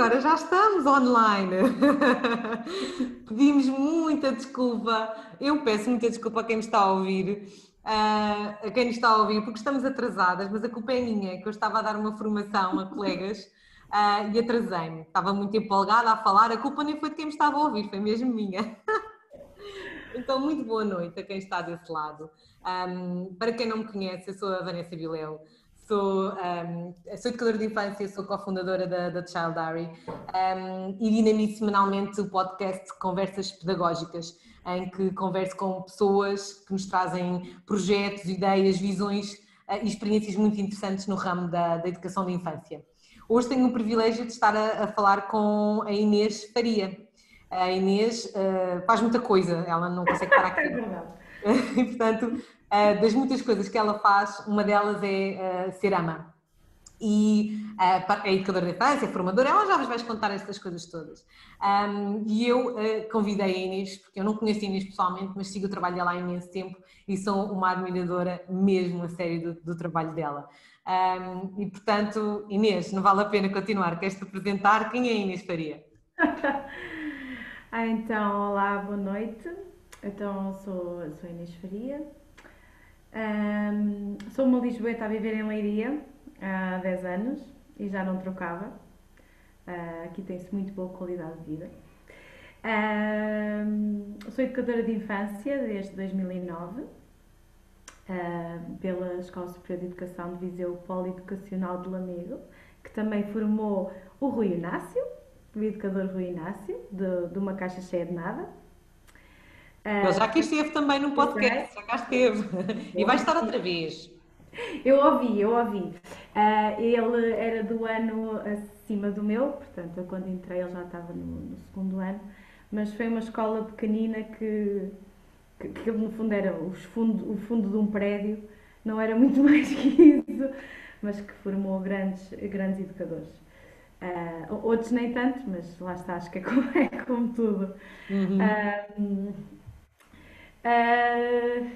agora já estamos online. Pedimos muita desculpa. Eu peço muita desculpa a quem me está a ouvir, uh, a quem nos está a ouvir, porque estamos atrasadas, mas a culpa é minha, que eu estava a dar uma formação a colegas uh, e atrasei-me. Estava muito empolgada a falar, a culpa nem foi de quem me estava a ouvir, foi mesmo minha. então, muito boa noite a quem está desse lado. Um, para quem não me conhece, eu sou a Vanessa Viléu sou, um, sou educadora de infância, sou cofundadora da, da Child Diary um, e dinamizo semanalmente o podcast Conversas Pedagógicas, em que converso com pessoas que nos trazem projetos, ideias, visões uh, e experiências muito interessantes no ramo da, da, educação de infância. Hoje tenho o privilégio de estar a, a falar com a Inês Faria. A Inês uh, faz muita coisa, ela não consegue parar aqui. É e, portanto, uh, das muitas coisas que ela faz, uma delas é uh, ser ama. E uh, é educadora de infância, é formadora, ela já vos vai contar estas coisas todas. Um, e eu convidei a Inês, porque eu não conheço a Inês pessoalmente, mas sigo o trabalho dela há imenso tempo e sou uma admiradora mesmo a sério do, do trabalho dela. Um, e portanto, Inês, não vale a pena continuar, queres-te apresentar? Quem é Inês Faria? ah, então, olá, boa noite. Então, sou, sou Inês Faria, um, sou uma Lisboeta a viver em Leiria há 10 anos e já não trocava. Uh, aqui tem-se muito boa qualidade de vida. Um, sou educadora de infância desde 2009 uh, pela Escola Superior de Educação de Viseu Polieducacional de Lamego, que também formou o Rui Inácio, o educador Rui Inácio, de, de uma caixa cheia de nada. Ele já aqui esteve também no podcast, já cá esteve. E vai estar outra vez. Eu ouvi, eu ouvi. Uh, ele era do ano acima do meu, portanto, eu quando entrei ele já estava no, no segundo ano, mas foi uma escola pequenina que, que, que no fundo era os fundo, o fundo de um prédio, não era muito mais que isso, mas que formou grandes, grandes educadores. Uh, outros nem tanto, mas lá está, acho que é como, é como tudo. Uhum. Uh, Uh,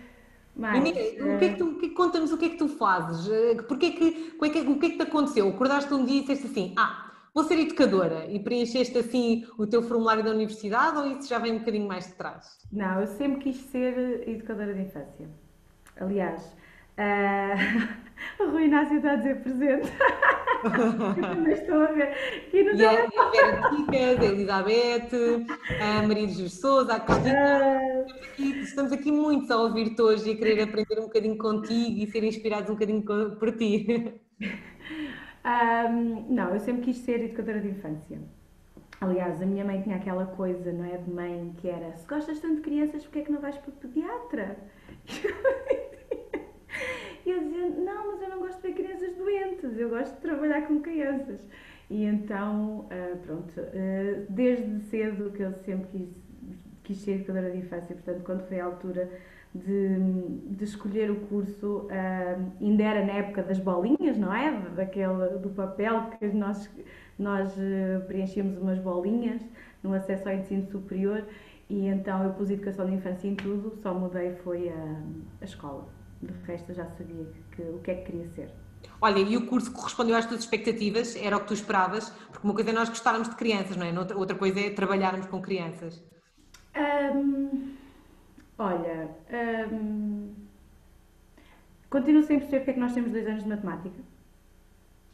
mas, o, que é que tu, que, conta-nos o que é que tu fazes? Porque é que, o, que é que, o que é que te aconteceu? Acordaste um dia e disseste assim, ah, vou ser educadora e preencheste assim o teu formulário da universidade ou isso já vem um bocadinho mais de trás? Não, eu sempre quis ser educadora de infância. Aliás, uh, o Rui Inácio está a dizer presente. eu também estou a ver. E, no e a, Vera a Elizabeth, a Maria de Jesus Souza, a Cristina. Uh... Estamos, aqui, muitos a ouvir-te hoje e a querer aprender um bocadinho contigo e ser inspirados um bocadinho por ti. Um, não, eu sempre quis ser educadora de infância. Aliás, a minha mãe tinha aquela coisa, não é, de mãe, que era se gostas tanto de crianças, porquê é que não vais para o pediatra? E eu dizia, não, mas eu não gosto de ver crianças doentes, eu gosto de trabalhar com crianças. E então, uh, pronto, uh, desde cedo que eu sempre quis, quis ser educadora de infância, portanto, quando foi a altura de, de escolher o curso, uh, ainda era na época das bolinhas, não é? Daquele, do papel que nós, nós preenchíamos umas bolinhas no acesso ao ensino superior e então eu pus educação de infância em tudo, só mudei foi a, a escola de resto eu já sabia que, o que é que queria ser. Olha, e o curso correspondeu às tuas expectativas? Era o que tu esperavas? Porque uma coisa é nós gostarmos de crianças, não é? Outra, coisa é trabalharmos com crianças. Um, olha, um, continuo sem perceber porque é que nós temos dois anos de matemática.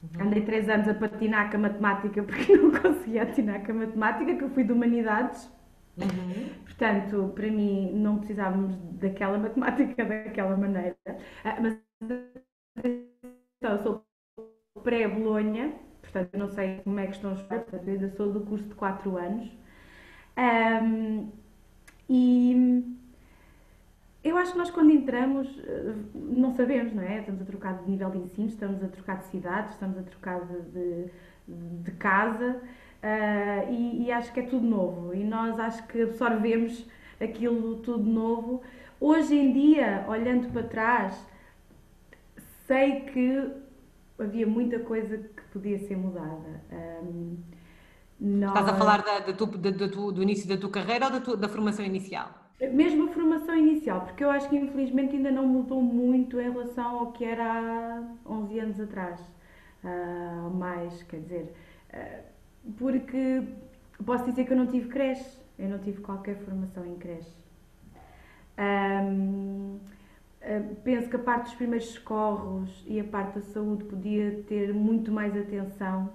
Uhum. Andei três anos a patinar com a matemática porque não conseguia atinar com a matemática, que eu fui de humanidades. Uhum. Portanto, para mim, não precisávamos daquela matemática daquela maneira. Ah, mas então, eu sou pré-Bolonha, portanto, não sei como é que estão os portanto, eu ainda sou do curso de 4 anos. Um, e eu acho que nós, quando entramos, não sabemos, não é? Estamos a trocar de nível de ensino, estamos a trocar de cidade, estamos a trocar de, de, de casa. Uh, e, e, acho que é tudo novo e nós acho que absorvemos aquilo tudo novo. Hoje em dia, olhando para trás, sei que havia muita coisa que podia ser mudada. Um, nós... Estás a falar da, da tu, da, tu, do início da tua carreira ou da, tu, da formação inicial? Mesmo a formação inicial, porque eu acho que infelizmente ainda não mudou muito em relação ao que era há 11 anos atrás. Uh, mais, quer dizer, uh, porque posso dizer que eu não tive creche, eu não tive qualquer formação em creche. Um, penso que a parte dos primeiros socorros e a parte da saúde podia ter muito mais atenção.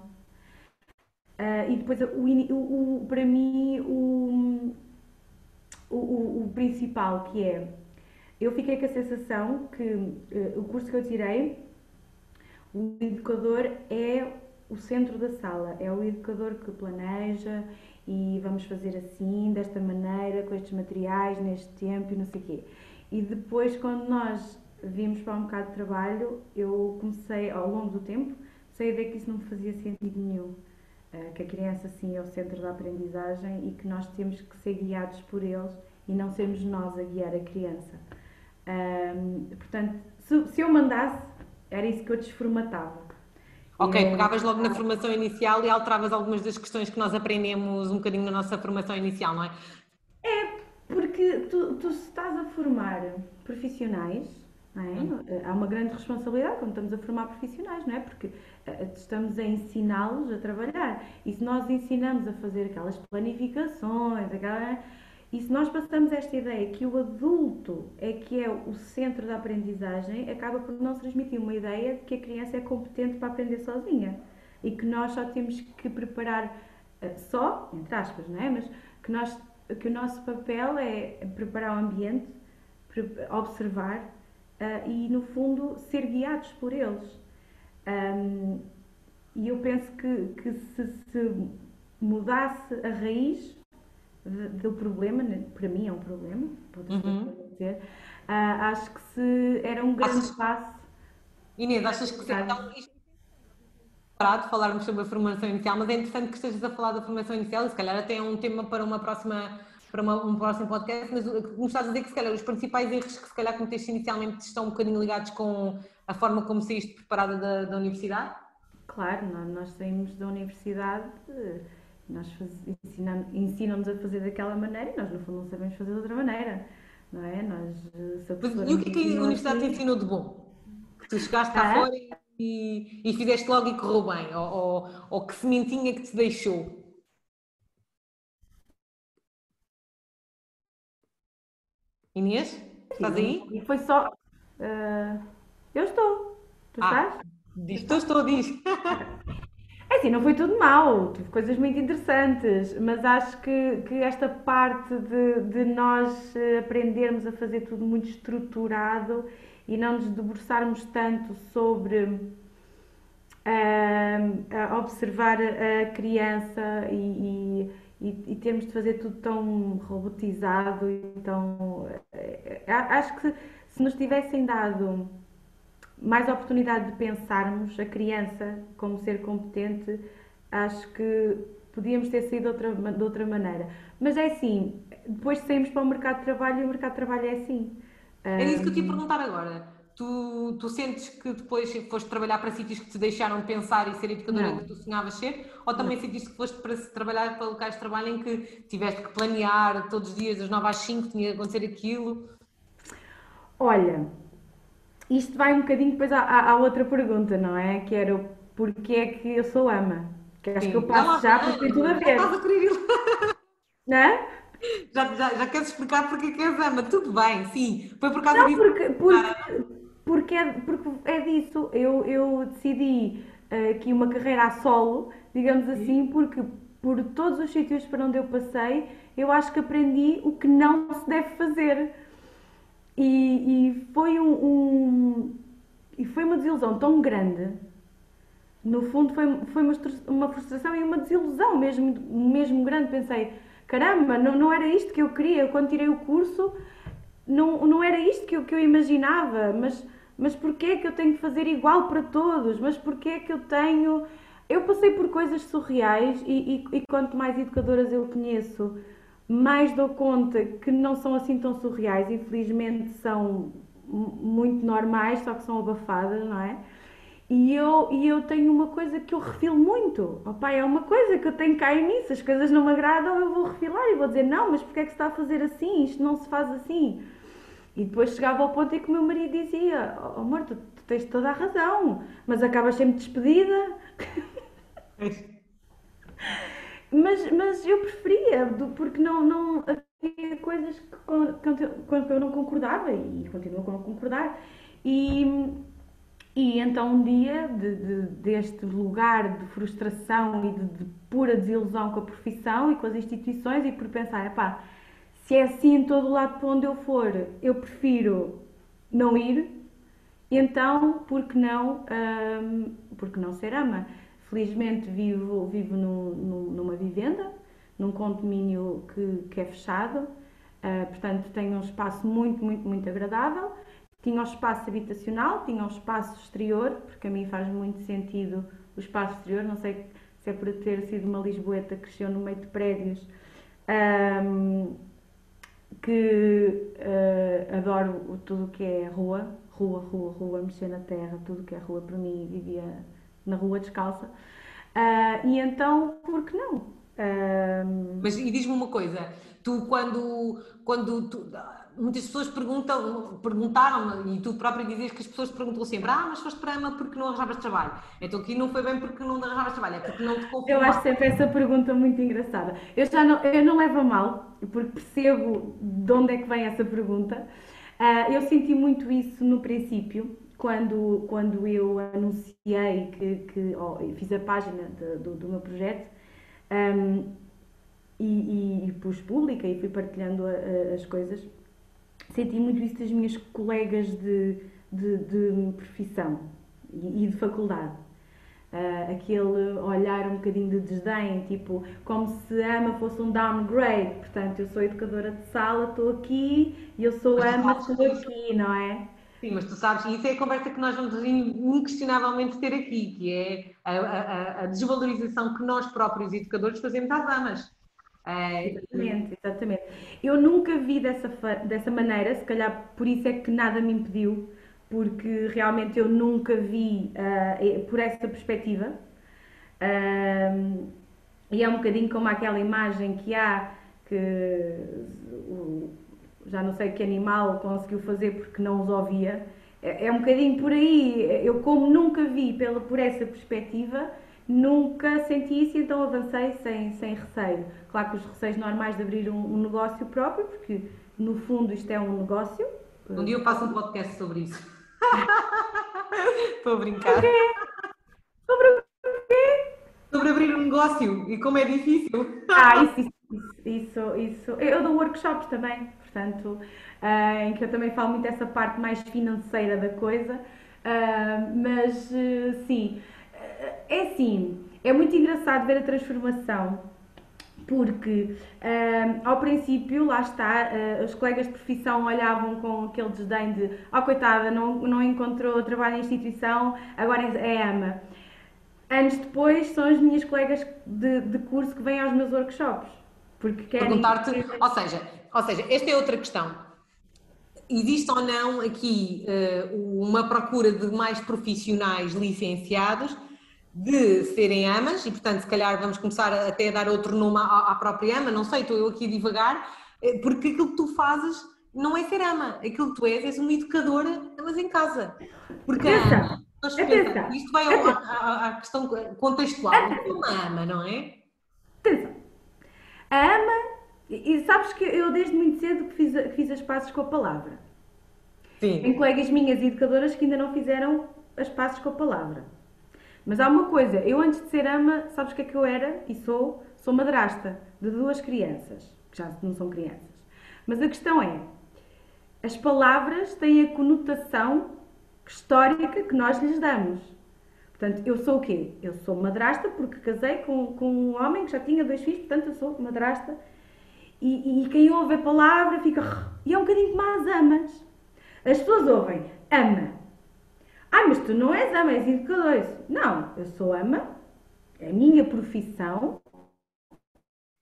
Uh, e depois, o, o, o, para mim, o, o, principal que é, eu fiquei com a sensação que uh, o curso que eu tirei, o educador é o centro da sala, é o educador que planeja e vamos fazer assim, desta maneira, com estes materiais, neste tempo e não sei o quê. E depois, quando nós vimos para um bocado de trabalho, eu comecei, ao longo do tempo, a ver que isso não fazia sentido nenhum. Eh, que a criança, sim, é o centro da aprendizagem e que nós temos que ser guiados por eles e não sermos nós a guiar a criança. Portanto, se, eu mandasse, era isso que eu desformatava. Ok, é... pegavas logo na formação inicial e alteravas algumas das questões que nós aprendemos um bocadinho na nossa formação inicial, não é? É, porque tu, tu estás a formar profissionais, não é? Hum. Há uma grande responsabilidade quando estamos a formar profissionais, não é? Porque uh, estamos a ensiná-los a trabalhar. E se nós ensinamos a fazer aquelas planificações, aquela, e se nós passamos esta ideia que o adulto é que é o centro da aprendizagem, acaba por não transmitir uma ideia de que a criança é competente para aprender sozinha e que nós só temos que preparar uh, só, entre aspas, não é? Mas que nós que o nosso papel é preparar o ambiente, observar uh, e, no fundo, ser guiados por eles. E eu penso que, que se, se, mudasse a raiz do problema, né, para mim é um problema, pode uhum. dizer, uh, acho que se era um grande achas, passo. Inês, achas que então, isto de falarmos sobre a formação inicial, mas é interessante que estejas a falar da formação inicial e se calhar até é um tema para uma próxima para uma, um próximo podcast, mas me estás a dizer que se calhar os principais erros que se calhar cometeste inicialmente estão um bocadinho ligados com a forma como saíste preparada da, da universidade? Claro, nós, nós saímos da universidade, nós ensinam-nos a fazer daquela maneira e nós no fundo não sabemos fazer de outra maneira, não é? Nós, e o que é que a universidade assim... te ensinou de bom? Que tu chegaste cá ah? fora e e, e fizeste logo e correu bem? Ou, ou, ou que sementinha que te deixou? Inês, estás aí? E foi só. Uh, eu estou. Tu ah, estás? Diz, estou, estou, diz. É assim, não foi tudo mal, tive coisas muito interessantes, mas acho que, que esta parte de, de nós aprendermos a fazer tudo muito estruturado e não nos debruçarmos tanto sobre uh, observar a criança e, e, e, termos de fazer tudo tão robotizado e tão. Uh, acho que se nos tivessem dado mais oportunidade de pensarmos a criança como ser competente, acho que podíamos ter saído de outra, de outra maneira. Mas é assim, depois saímos para o mercado de trabalho e o mercado de trabalho é assim. É isso que eu te ia perguntar agora. Tu, tu sentes que depois foste trabalhar para sítios que te deixaram pensar e ser educadora não. que tu sonhavas ser? Ou também não. sentiste que foste para trabalhar para locais de trabalho em que tiveste que planear todos os dias, das 9 às 5, tinha que acontecer aquilo? Olha, isto vai um bocadinho depois à, à, outra pergunta, não é? Que era o porquê é que eu sou ama. Que acho Sim. que eu passo já porque tem tudo a ver. Estás a querer ir lá. Não é? Já, já, já queres explicar porque é que és ama? Tudo bem, sim. Foi por causa não, disso. Porque, porque, porque, é, porque é disso. Eu, eu decidi uh, aqui uma carreira a solo, digamos assim, porque por todos os sítios para onde eu passei, eu acho que aprendi o que não se deve fazer. E, e foi um, um, e foi uma desilusão tão grande. No fundo, foi, foi uma, uma frustração e uma desilusão mesmo, mesmo grande. Pensei, caramba, não, não era isto que eu queria. Quando tirei o curso, não, não era isto que eu, que eu imaginava. Mas, mas porquê é que eu tenho que fazer igual para todos? Mas porquê é que eu tenho. Eu passei por coisas surreais e, e, e quanto mais educadoras eu conheço, mais dou conta que não são assim tão surreais. Infelizmente são muito normais, só que são abafadas, não é? E eu, e eu tenho uma coisa que eu refilo muito. Oh, pai, é uma coisa que eu tenho cá em mim. Se as coisas não me agradam, eu vou refilar e vou dizer: Não, mas porquê é que se está a fazer assim? Isto não se faz assim. E depois chegava ao ponto em que o meu marido dizia: oh, Amor, tu, tu tens toda a razão, mas acabas sempre despedida. mas, mas eu preferia, porque não, não havia coisas que, com, com que eu não concordava e continuo a não concordar. E, e então um dia de, de, deste lugar de frustração e de, de, pura desilusão com a profissão e com as instituições e por pensar, epá, se é assim em todo o lado para onde eu for, eu prefiro não ir, então por que não, hum, por que não ser ama? Felizmente vivo, vivo no, no, numa vivenda, num condomínio que, que é fechado, uh, portanto tenho um espaço muito, muito, muito agradável. Tinha o espaço habitacional, tinha o espaço exterior, porque a mim faz muito sentido o espaço exterior, não sei se é por ter sido uma lisboeta que cresceu no meio de prédios, um, que uh, adoro tudo o que é rua, rua, rua, rua, mexer na terra, tudo o que é rua para mim, vivia na rua descalça. Uh, e então, por que não? Uh... Mas e diz-me uma coisa, tu quando, quando tu, muitas pessoas perguntam, perguntaram e tu próprio dizias que as pessoas perguntam sempre, ah, mas foste para AMA porque não arranjavas trabalho. Então aqui não foi bem porque não arranjavas trabalho, é porque não te conformaste. Eu acho sempre essa pergunta muito engraçada. Eu já não, eu não levo a mal, porque percebo de onde é que vem essa pergunta. Uh, eu senti muito isso no princípio, quando, quando eu anunciei que, que oh, fiz a página de, do, do, meu projeto um, e, e, e, pus pública e fui partilhando a, a, as coisas, senti muito isso das minhas colegas de, de, de profissão e, e de faculdade. Uh, aquele olhar um bocadinho de desdém, tipo, como se ama fosse um downgrade. Portanto, eu sou educadora de sala, estou aqui, e eu sou ama, estou aqui, não é? Sim, mas tu sabes, e isso é a conversa que nós vamos inquestionavelmente ter aqui, que é a, a, a desvalorização que nós próprios educadores fazemos às amas. É... Exatamente, exatamente. Eu nunca vi dessa, dessa maneira, se calhar por isso é que nada me impediu, porque realmente eu nunca vi uh, por essa perspectiva. Uh, e é um bocadinho como aquela imagem que há que já não sei que animal conseguiu fazer porque não os ouvia. É, é um bocadinho por aí. Eu, como nunca vi pela, por essa perspectiva, nunca senti isso, então avancei sem, sem receio. Claro que os receios normais de abrir um, um negócio próprio, porque no fundo isto é um negócio. Um dia eu faço um podcast sobre isso. Estou a brincar. Sobre o quê? Sobre abrir um negócio e como é difícil. Ah, isso, isso, isso, isso. Eu dou workshops também portanto, uh, em que eu também falo muito dessa parte mais financeira da coisa, uh, mas uh, sim, é assim, é muito engraçado ver a transformação porque ao princípio, lá está, uh, os colegas de profissão olhavam com aquele desdém de oh coitada, não, não encontrou trabalho em instituição, agora é ama. Anos depois são as minhas colegas de, de curso que vêm aos meus workshops. Porque querem... Perguntar-te, ou seja, ou seja, esta é outra questão. Existe ou não aqui uh, uma procura de mais profissionais licenciados de serem amas, e portanto, se calhar vamos começar até a dar outro nome à, à própria ama, não sei, estou eu aqui a divagar, eh, porque aquilo que tu fazes não é ser ama, aquilo que tu és, és uma educadora, mas em casa. Porque Atenção. Atenção. isto vai à, à, questão contextual, é uma ama, não é? Atenção. A ama e, sabes que eu desde muito cedo que fiz, que fiz as passes com a palavra. Sim. Tem colegas minhas educadoras que ainda não fizeram as passes com a palavra. Mas há uma coisa, eu antes de ser ama, sabes o que é que eu era? E sou? Sou madrasta de duas crianças, que já não são crianças. Mas a questão é, as palavras têm a conotação histórica que nós lhes damos. Portanto, eu sou o quê? Eu sou madrasta porque casei com, com um homem que já tinha dois filhos, portanto eu sou madrasta e, e, quem ouve a palavra fica. E é um bocadinho como as amas. As pessoas ouvem ama. Ah, mas tu não és ama, és educador. Não, eu sou ama, é a minha profissão.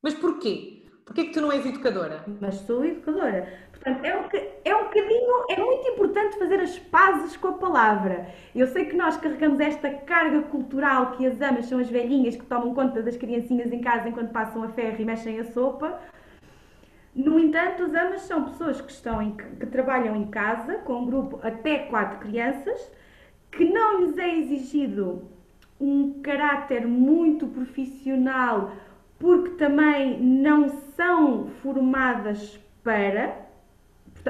Mas porquê? Porquê que tu não és educadora? Mas sou educadora. Portanto, é um, é um bocadinho, é muito importante fazer as pazes com a palavra. Eu sei que nós carregamos esta carga cultural que as amas são as velhinhas que tomam conta das criancinhas em casa enquanto passam a ferro e mexem a sopa. No entanto, os amas são pessoas que, estão em, que trabalham em casa, com um grupo até quatro crianças, que não lhes é exigido um caráter muito profissional porque também não são formadas para,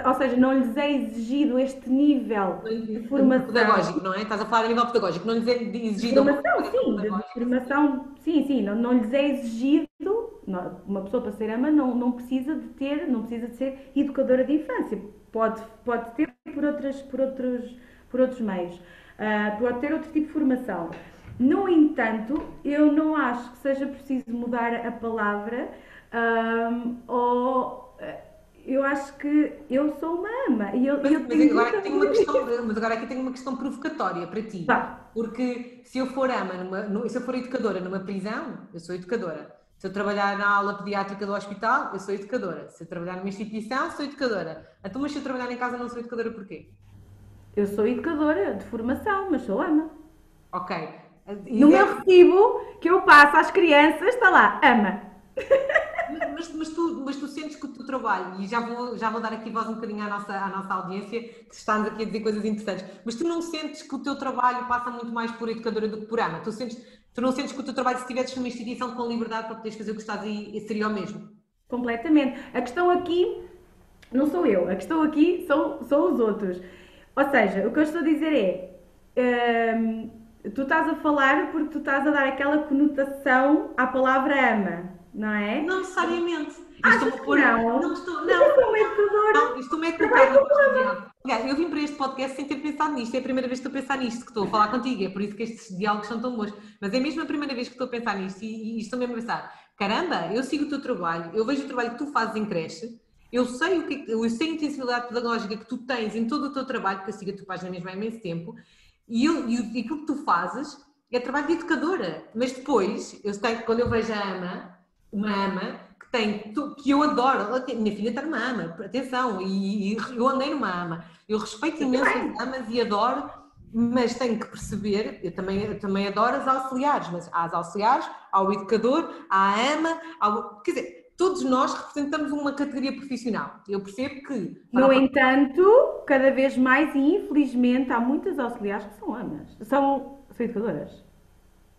ou seja, não lhes é exigido este nível de formação. Pedagógico, não é? Estás a falar a nível pedagógico, não lhes é exigido. Formação, sim, de formação, sim, sim, não, não lhes é exigido. Uma pessoa para ser ama não, não precisa de ter, não precisa de ser educadora de infância. Pode, pode ter por, outras, por, outros, por outros meios. Uh, pode ter outro tipo de formação. No entanto, eu não acho que seja preciso mudar a palavra um, ou eu acho que eu sou uma ama e eu, mas, eu mas agora, tenho uma questão, mas agora aqui tenho uma questão provocatória para ti. Tá. Porque se eu for ama, numa, se eu for educadora numa prisão, eu sou educadora. Se eu trabalhar na aula pediátrica do hospital, eu sou educadora. Se eu trabalhar numa instituição, sou educadora. Então, mas se eu trabalhar em casa, não sou educadora porquê? Eu sou educadora de formação, mas sou ama. Ok. E no é... meu recibo que eu passo às crianças está lá, ama. Mas, mas, tu, mas tu sentes que o teu trabalho, e já vou, já vou dar aqui voz um bocadinho à nossa, à nossa audiência, que estamos aqui a dizer coisas interessantes, mas tu não sentes que o teu trabalho passa muito mais por educadora do que por ama? Tu, sentes, tu não sentes que o teu trabalho, se estivesse numa instituição com liberdade para poderes fazer o que estás aí, seria o mesmo? Completamente. A questão aqui não sou eu, a questão aqui são, são os outros. Ou seja, o que eu estou a dizer é. Hum, tu estás a falar porque tu estás a dar aquela conotação à palavra ama, não é? Não necessariamente. Ah, estou por... não. Não estou, não. Eu sou educadora. Não, estou-me a colocar Eu vim para este podcast sem ter pensado nisto. É a primeira vez que estou a pensar nisto, que estou a falar contigo. É por isso que estes diálogos são tão bons. Mas é mesmo a primeira vez que estou a pensar nisto e, e estou mesmo a pensar: caramba, eu sigo o teu trabalho, eu vejo o trabalho que tu fazes em creche eu sei, o que, eu sei a intensividade pedagógica que tu tens em todo o teu trabalho, porque eu sigo a tua página mesmo há imenso tempo, e, eu, e aquilo que tu fazes é trabalho de educadora. Mas depois, eu sei que quando eu vejo a ama, uma ama, que tem, que eu adoro, minha filha está numa ama, atenção, e, eu andei numa ama, eu respeito imenso as amas e adoro, mas tenho que perceber, eu também, eu também adoro as auxiliares, mas há as auxiliares, ao educador, à ama, ao, quer dizer, todos nós representamos uma categoria profissional. Eu percebo que. No entanto, cada vez mais, e infelizmente, há muitas auxiliares que são amas, são, são educadoras.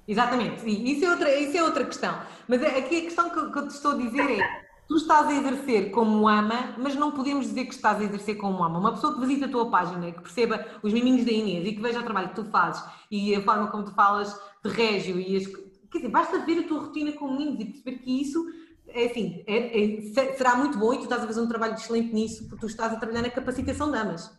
Exatamente, e isso é outra, isso é outra questão. Mas é, aqui a questão que, que eu te estou a dizer é: tu estás a exercer como ama, mas não podemos dizer que estás a exercer como ama. Uma pessoa que visita a tua página, que perceba os miminhos da Inês e que veja o trabalho que tu fazes e a forma como tu falas de régio e as. Quer dizer, basta ver a tua rotina com meninos e perceber que isso é assim, é, é, será muito bom e tu estás a fazer um trabalho excelente nisso, porque tu estás a trabalhar na capacitação de amas.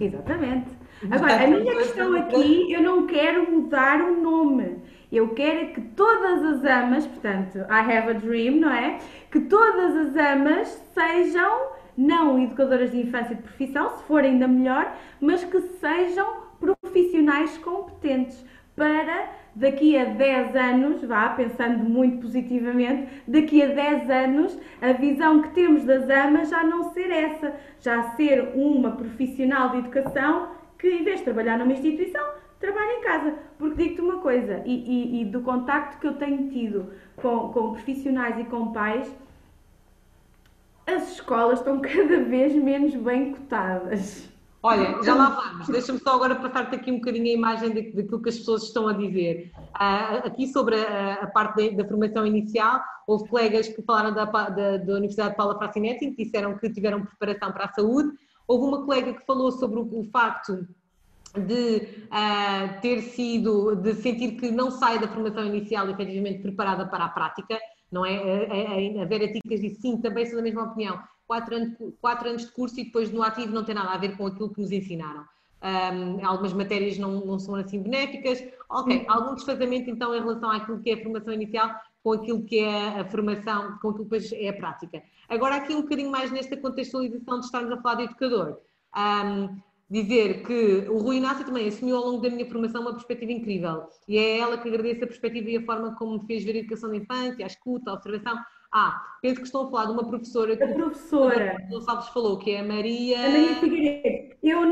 Exatamente. Agora, a minha questão aqui, eu não quero mudar o nome. Eu quero que todas as amas, portanto, I have a dream, não é? Que todas as amas sejam não educadoras de infância de profissão, se for ainda melhor, mas que sejam profissionais competentes para daqui a 10 anos, vá pensando muito positivamente, daqui a 10 anos a visão que temos das amas já não ser essa, já ser uma profissional de educação que em vez de trabalhar numa instituição, trabalha em casa. Porque digo-te uma coisa, e, e, e, do contacto que eu tenho tido com, com profissionais e com pais, as escolas estão cada vez menos bem cotadas. Olha, já lá vamos. Deixa-me só agora passar-te aqui um bocadinho a imagem daquilo que as pessoas estão a dizer. Uh, aqui sobre a, parte da, formação inicial, houve colegas que falaram da, da, da Universidade de Paula Frassinetti, que disseram que tiveram preparação para a saúde. Houve uma colega que falou sobre o, o facto de uh, ter sido, de sentir que não sai da formação inicial efetivamente preparada para a prática, não é? A, a, a Vera Ticas disse sim, também sou da mesma opinião quatro anos, quatro anos de curso e depois no ativo não tem nada a ver com aquilo que nos ensinaram. Um, algumas matérias não, não são assim benéficas. Ok, algum desfazamento então em relação àquilo que é a formação inicial com aquilo que é a formação, com aquilo que depois é a prática. Agora aqui um bocadinho mais nesta contextualização de estarmos a falar de educador. Um, dizer que o Rui Inácio também assumiu ao longo da minha formação uma perspectiva incrível e é ela que agradece a perspectiva e a forma como me fez ver a educação da infância, a escuta, a observação, ah, penso que estão a falar de uma professora que a professora o Gonçalves falou, que é a Maria. A Maria Figueiredo. Eu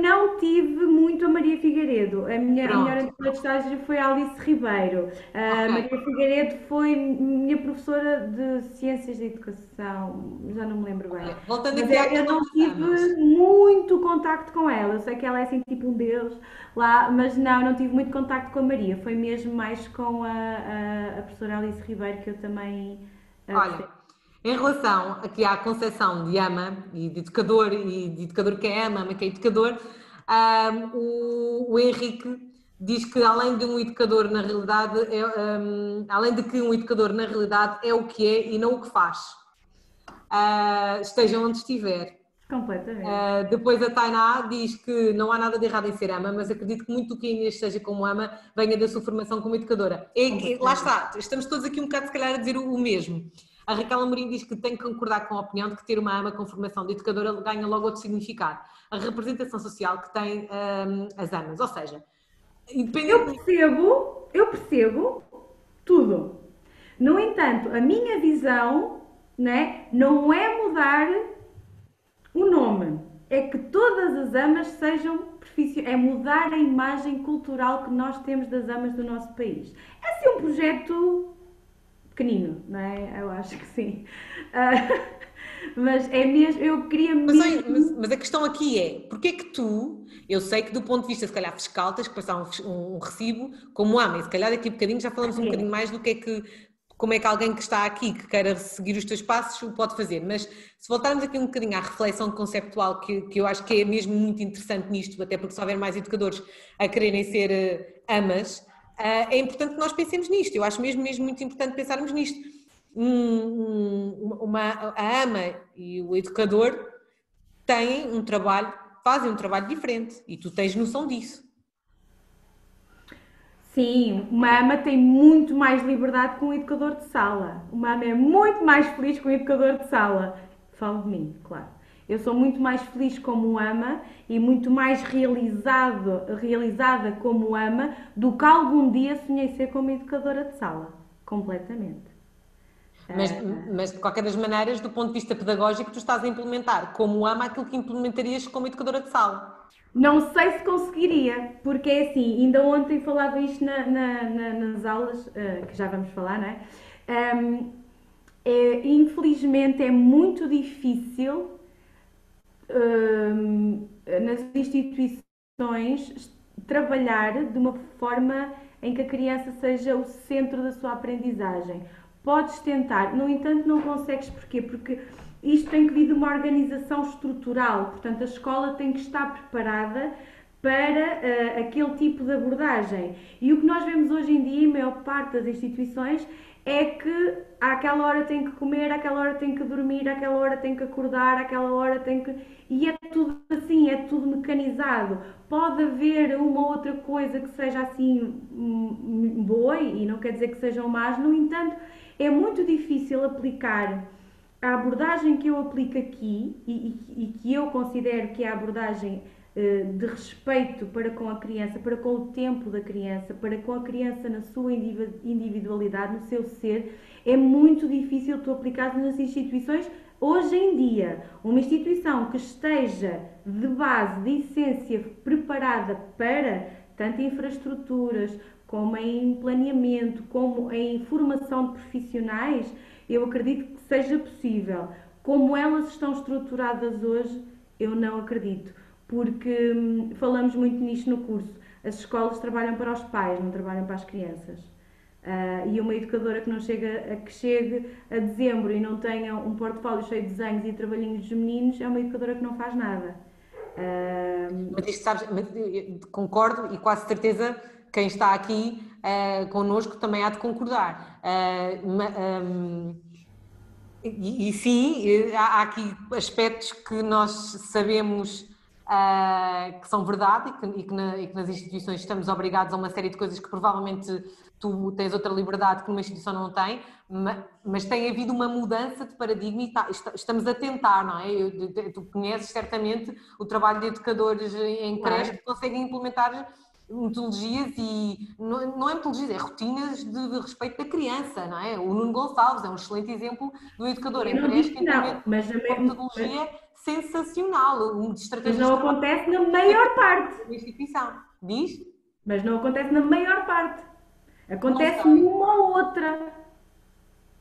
tive muito a Maria Figueiredo. A minha, a melhor de estágio foi a Alice Ribeiro. A okay. Maria Figueiredo foi minha professora de Ciências de Educação. Já não me lembro bem. Voltando Mas aqui eu não tive muito contacto com ela. Eu sei que ela é assim tipo um deus lá, mas não, não tive muito contacto com a Maria. Foi mesmo mais com a, a, a professora Alice Ribeiro que eu também Olha, em relação aqui à concepção de ama e de educador e de educador que é ama, ama que é educador, um, o, o, Henrique diz que além de um educador na realidade, é, um, além de que um educador na realidade é o que é e não o que faz. Uh, esteja onde estiver. Completamente. Uh, depois a Tainá diz que não há nada de errado em ser ama, mas acredito que muito do que a Inês seja como ama venha da sua formação como educadora. E, lá está, estamos todos aqui um bocado se calhar a dizer o, o mesmo. A Raquel Amorim diz que tem que concordar com a opinião de que ter uma ama com formação de educadora ganha logo outro significado. A representação social que tem um, as amas. Ou seja, eu percebo, eu percebo tudo. No entanto, a minha visão né, não é mudar o nome, é que todas as amas sejam é mudar a imagem cultural que nós temos das amas do nosso país. É assim um projeto pequenino, não é? Eu acho que sim. Uh, mas é mesmo, eu queria mesmo... Mas, mas, mas, a questão aqui é, porque é que tu, eu sei que do ponto de vista, se calhar, fiscal, tens que passar um, um recibo como ama, e se calhar daqui a bocadinho já falamos um bocadinho mais do que é que, como é que alguém que está aqui, que queira seguir os teus passos, o pode fazer. Mas se voltarmos aqui um bocadinho à reflexão conceptual, que, que eu acho que é mesmo muito interessante nisto, até porque se houver mais educadores a quererem ser uh, amas, é importante que nós pensemos nisto. Eu acho mesmo, mesmo muito importante pensarmos nisto. Um, uma, a ama e o educador têm um trabalho, fazem um trabalho diferente e tu tens noção disso. Sim, uma ama tem muito mais liberdade que um educador de sala. Uma ama é muito mais feliz que um educador de sala. Falo de mim, claro. Eu sou muito mais feliz como ama e muito mais realizado, realizada como ama do que algum dia sonhei ser como educadora de sala. Completamente. Mas, mas, de qualquer das maneiras, do ponto de vista pedagógico, tu estás a implementar como ama aquilo que implementarias como educadora de sala. Não sei se conseguiria, porque é assim, ainda ontem falava isto na, na, na, nas aulas, uh, que já vamos falar, não é? Um, é infelizmente é muito difícil nas instituições trabalhar de uma forma em que a criança seja o centro da sua aprendizagem Podes tentar, no entanto, não consegues porquê? Porque isto tem que vir de uma organização estrutural, portanto, a escola tem que estar preparada para uh, aquele tipo de abordagem. E o que nós vemos hoje em dia, em maior parte das instituições, é que àquela hora tem que comer, àquela hora tem que dormir, àquela hora tem que acordar, àquela hora tem que. E é tudo assim, é tudo mecanizado. Pode haver uma outra coisa que seja assim hum, boa, e não quer dizer que sejam más, no entanto é muito difícil aplicar a abordagem que eu aplico aqui e, e, e que eu considero que é a abordagem eh, de respeito para com a criança, para com o tempo da criança, para com a criança na sua individualidade, no seu ser, é muito difícil tu aplicar nas instituições hoje em dia. Uma instituição que esteja de base, de essência, preparada para tanto infraestruturas, como em planeamento, como em formação de profissionais, eu acredito que seja possível. Como elas estão estruturadas hoje, eu não acredito, porque hum, falamos muito nisto no curso. As escolas trabalham para os pais, não trabalham para as crianças. Uh, e uma educadora que não chega a, que chegue a dezembro e não tenha um portfólio cheio de desenhos e trabalhinhos dos meninos é uma educadora que não faz nada. Uh... Mas isto sabes, mas, concordo e quase certeza quem está aqui uh, connosco também há de concordar. Uh, um, e, e, sim, há, há, aqui aspectos que nós sabemos uh, que são verdade e que, e, que na, e que, nas instituições estamos obrigados a uma série de coisas que provavelmente tu tens outra liberdade que uma instituição não tem, mas, mas tem havido uma mudança de paradigma e tá, estamos a tentar, não é? Eu, tu conheces certamente o trabalho de educadores em creche que conseguem implementar metodologias e não, é metodologias, é rotinas de, de, respeito da criança, não é? O Nuno Gonçalves é um excelente exemplo do educador em creche que implementa uma metodologia mas, sensacional, um de estratégias... Mas não acontece na maior parte. Da instituição. Diz? Mas não acontece na maior parte. Acontece numa ou outra.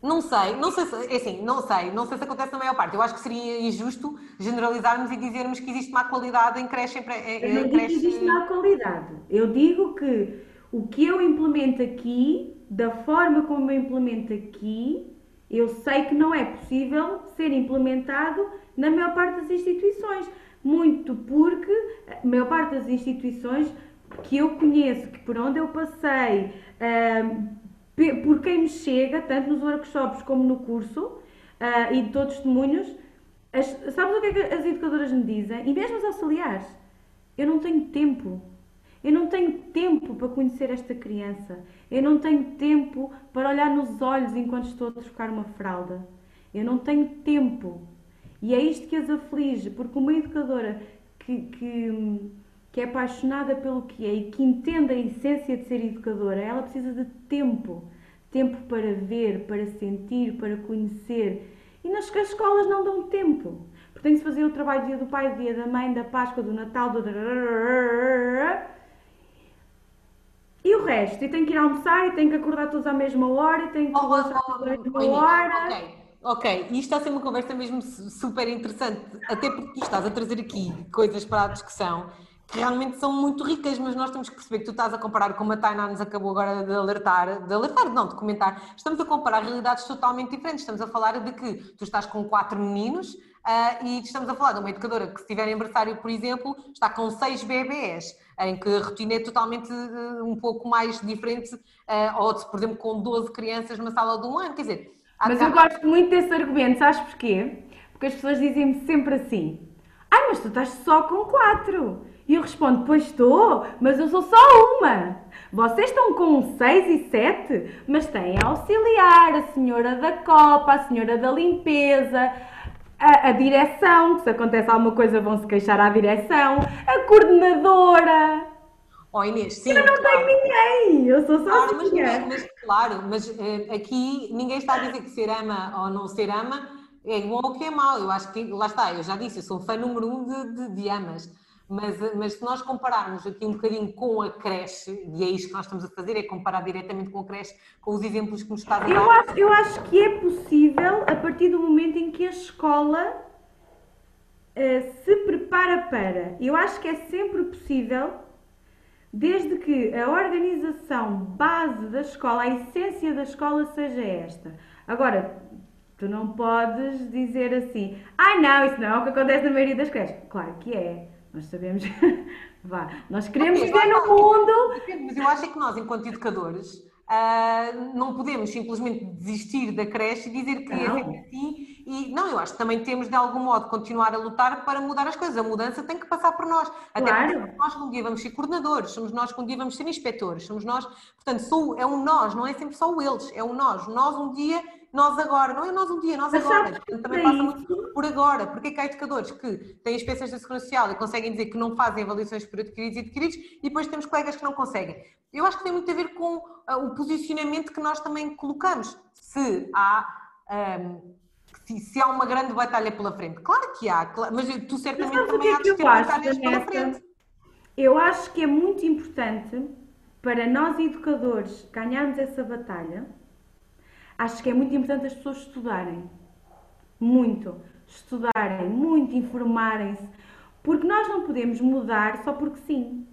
Não sei, não sei se, é assim, não sei, não sei se acontece na maior parte. Eu acho que seria injusto generalizarmos e dizermos que existe má qualidade em creche. Em, em, eu não creche... digo que existe má qualidade. Eu digo que o que eu implemento aqui, da forma como eu implemento aqui, eu sei que não é possível ser implementado na maior parte das instituições. Muito porque a maior parte das instituições que eu conheço, que por onde eu passei, uh, por quem me chega, tanto nos workshops como no curso, uh, e de todos os testemunhos, as, sabes o que é que as educadoras me dizem? E mesmo os auxiliares, eu não tenho tempo. Eu não tenho tempo para conhecer esta criança. Eu não tenho tempo para olhar nos olhos enquanto estou a trocar uma fralda. Eu não tenho tempo. E é isto que as aflige, porque uma educadora que, que, que é apaixonada pelo que é e que entende a essência de ser educadora, ela precisa de tempo. Tempo para ver, para sentir, para conhecer. E nas escolas não dão tempo. Porque tem-se fazer o trabalho do dia do pai, do dia da mãe, da Páscoa, do Natal, do. E o resto? E tem que ir almoçar, e tem que acordar todos à mesma hora, e tem que oh, relaxar oh, oh, à mesma hora. Ok, ok. E isto está a ser uma conversa mesmo super interessante, até porque tu estás a trazer aqui coisas para a discussão realmente são muito ricas, mas nós temos que perceber que tu estás a comparar, como a Tainá nos acabou agora de alertar, de alertar, não, de comentar, estamos a comparar realidades totalmente diferentes. Estamos a falar de que tu estás com quatro meninos uh, e estamos a falar de uma educadora que, se tiver aniversário, por exemplo, está com seis bebés, em que a rotina é totalmente uh, um pouco mais diferente, uh, ou, por exemplo, com 12 crianças numa sala de um ano, quer dizer... Mas eu gosto muito desse argumento, sabes porquê? Porque as pessoas dizem-me sempre assim, ai, mas tu estás só com quatro. E eu respondo: Pois estou, mas eu sou só uma. Vocês estão com 6 e 7, mas têm a auxiliar, a senhora da copa, a senhora da limpeza, a, a direção, que se acontece alguma coisa vão se queixar à direção, a coordenadora. Oh Inês, sim. Eu não claro. tenho ninguém, eu sou só claro, mas, mas, Claro, mas uh, aqui ninguém está a dizer que ser ama ou não ser ama é bom ou que é mau. Eu acho que, lá está, eu já disse, eu sou fã número um de, de, de amas. Mas, mas se nós compararmos aqui um bocadinho com a creche, e é isto que nós estamos a fazer, é comparar diretamente com a creche, com os exemplos que nos está a dar. Eu acho, eu acho que é possível a partir do momento em que a escola uh, se prepara para. Eu acho que é sempre possível, desde que a organização base da escola, a essência da escola seja esta. Agora, tu não podes dizer assim, ai ah, não, isso não é o que acontece na maioria das creches. Claro que é. Nós sabemos. Vá. Nós queremos okay, viver no mundo. Mas eu acho que nós, enquanto educadores, uh, não podemos simplesmente desistir da creche e dizer que é não. é assim. E não, eu acho que também temos de algum modo continuar a lutar para mudar as coisas. A mudança tem que passar por nós. Até claro. porque nós um dia vamos ser coordenadores, somos nós que um dia vamos ser inspectores, somos nós. Portanto, sou, é um nós, não é sempre só o eles, é um nós. Nós um dia nós agora, não é nós um dia, nós agora. Portanto, também passa muito por agora. Porque é que há educadores que têm inspeções da Segurança Social e conseguem dizer que não fazem avaliações por adquiridos e adquiridos e depois temos colegas que não conseguem? Eu acho que tem muito a ver com uh, o posicionamento que nós também colocamos. Se há. Um, se, se, há uma grande batalha pela frente. Claro que há, mas tu certamente mas também há de ter batalhas pela frente. Eu acho que é muito importante para nós educadores ganharmos essa batalha Acho que é muito importante as pessoas estudarem. Muito. Estudarem, muito, informarem-se. Porque nós não podemos mudar só porque sim.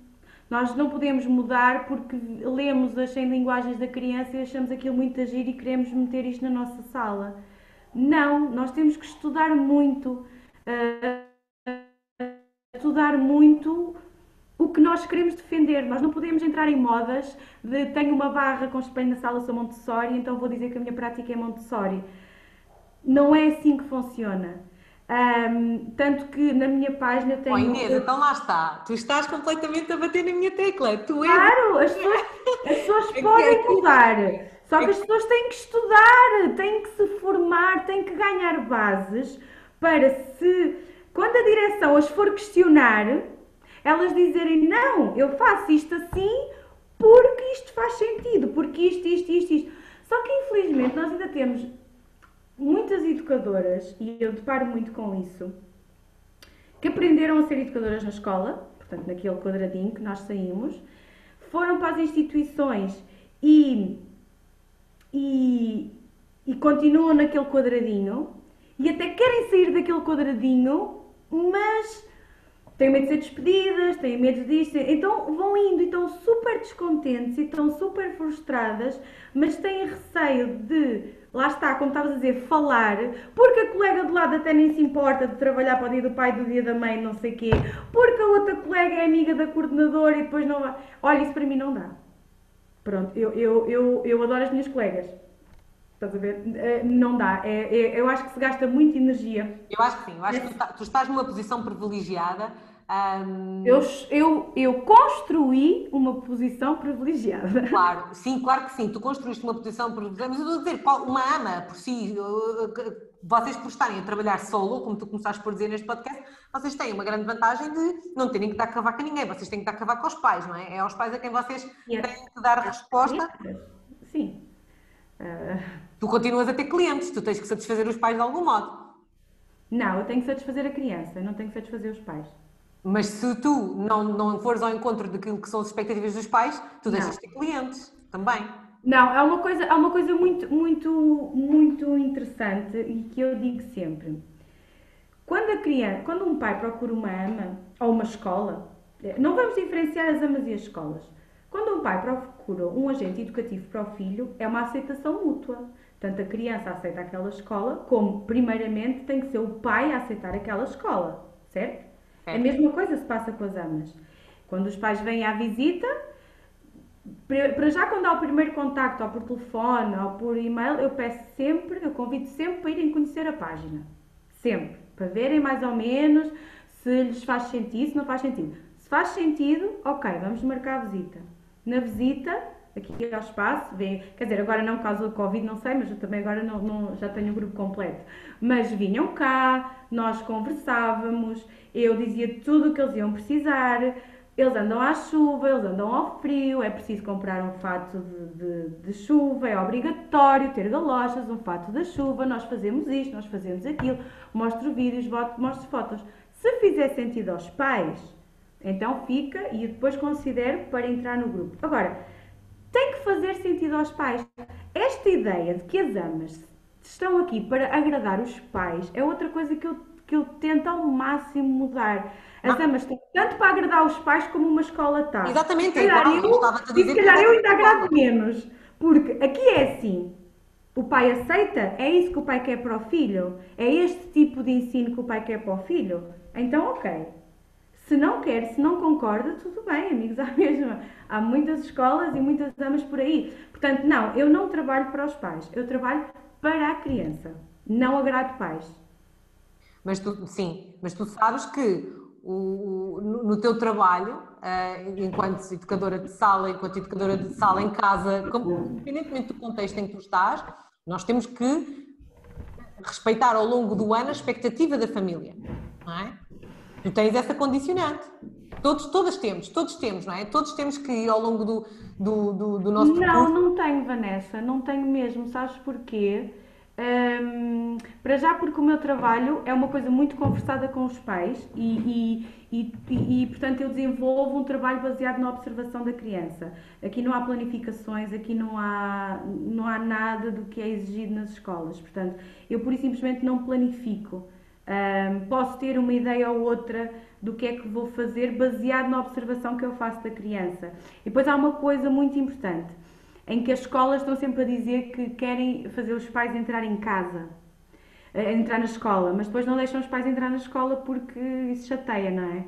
Nós não podemos mudar porque lemos as 100 linguagens da criança e achamos aquilo muito agir e queremos meter isto na nossa sala. Não, nós temos que estudar muito. Uh, estudar muito o que nós queremos defender. Nós não podemos entrar em modas de tenho uma barra com espelho na sala, sou Montessori, então vou dizer que a minha prática é Montessori. Não é assim que funciona. Um, tanto que na minha página tem. Oh Inês, então lá está. Tu estás completamente a bater na minha tecla. Tu és... Claro, as pessoas, as pessoas podem mudar. Só que as pessoas têm que estudar, têm que se formar, têm que ganhar bases para se. Quando a direção as for questionar, elas dizerem não, eu faço isto assim porque isto faz sentido, porque isto, isto, isto, isto. Só que infelizmente nós ainda temos muitas educadoras, e eu deparo muito com isso, que aprenderam a ser educadoras na escola, portanto naquele quadradinho que nós saímos, foram para as instituições e, e, e continuam naquele quadradinho e até querem sair daquele quadradinho, mas têm medo de ser despedidas, têm medo disto, então vão indo e estão super descontentes e estão super frustradas, mas têm receio de lá está, como estavas a dizer, falar, porque a colega do lado até nem se importa de trabalhar para o dia do pai, do dia da mãe, não sei o quê, porque a outra colega é amiga da coordenadora e depois não vai. Olha, isso para mim não dá. Pronto, eu, eu, eu, eu adoro as minhas colegas. Estás a ver? Eh, não dá. É, é, eu acho que se gasta muita energia. Eu acho que sim. Eu acho que tu, tá, tu estás numa posição privilegiada um... Eu, eu, eu construí uma posição privilegiada. Claro, sim, claro que sim. Tu construíste uma posição privilegiada, mas eu estou a dizer, uma ama por si, vocês por estarem a trabalhar solo, como tu começaste por dizer neste podcast, vocês têm uma grande vantagem de não terem que dar cavaco a ninguém, vocês têm que dar cavaco aos pais, não é? É aos pais a quem vocês têm que dar resposta. Sim. Uh... Tu continuas a ter clientes, tu tens que satisfazer os pais de algum modo. Não, eu tenho que satisfazer a criança, não tenho que satisfazer os pais. Mas se tu não, não fores ao encontro daquilo que são as expectativas dos pais, tu deixas de ter clientes também. Não, é uma coisa, é uma coisa muito, muito, muito interessante e que eu digo sempre. Quando a criança, quando um pai procura uma ama ou uma escola, não vamos diferenciar as amas e as escolas. Quando um pai procura um agente educativo para o filho, é uma aceitação mútua. Tanto a criança aceita aquela escola, como, primeiramente, tem que ser o pai a aceitar aquela escola, certo? É. A mesma coisa se passa com as amas. Quando os pais vêm à visita, para já quando há o primeiro contacto, ou por telefone, ou por e-mail, eu peço sempre, eu convido sempre para irem conhecer a página. Sempre. Para verem mais ou menos se lhes faz sentido, se não faz sentido. Se faz sentido, ok, vamos marcar a visita. Na visita, aqui ao espaço, vem, quer dizer, agora não causa do Covid, não sei, mas eu também agora não, não, já tenho o grupo completo. Mas vinham cá, nós conversávamos, eu dizia tudo o que eles iam precisar. Eles andam à chuva, eles andam ao frio, é preciso comprar um fato de, de, de chuva, é obrigatório ter galochas, um fato da chuva, nós fazemos isto, nós fazemos aquilo, mostro vídeos, mostro fotos. Se fizer sentido aos pais, então fica e depois considero para entrar no grupo. Agora, tem que fazer sentido aos pais. Esta ideia de que as amas estão aqui para agradar os pais é outra coisa que eu que eu tento ao máximo mudar. As não. amas têm tanto para agradar os pais como uma escola está. Exatamente, é igual, eu, eu a dizer. E se calhar eu ainda agrado menos. Porque aqui é assim. O pai aceita? É isso que o pai quer para o filho? É este tipo de ensino que o pai quer para o filho? Então, ok. Se não quer, se não concorda, tudo bem, amigos, há mesmo. Há muitas escolas e muitas amas por aí. Portanto, não, eu não trabalho para os pais, eu trabalho para a criança. Não agrado pais. Mas tu, sim, mas tu sabes que o, no, no teu trabalho, uh, enquanto educadora de sala, enquanto educadora de sala em casa, como, independentemente do contexto em que tu estás, nós temos que respeitar ao longo do ano a expectativa da família, não é? Tu tens essa condicionante. Todos, todas temos, todos temos, não é? Todos temos que ir ao longo do, do, do, do nosso Não, não tenho, Vanessa, não tenho mesmo. Sabes porquê? Um, para já porque o meu trabalho é uma coisa muito conversada com os pais e, e, e, e, portanto eu desenvolvo um trabalho baseado na observação da criança. Aqui não há planificações, aqui não há, não há nada do que é exigido nas escolas. Portanto, eu pura e simplesmente não planifico. Um, posso ter uma ideia ou outra do que é que vou fazer baseado na observação que eu faço da criança. E depois há uma coisa muito importante em que as escolas estão sempre a dizer que querem fazer os pais entrar em casa, eh, entrar na escola, mas depois não deixam os pais entrar na escola porque isso chateia, não é?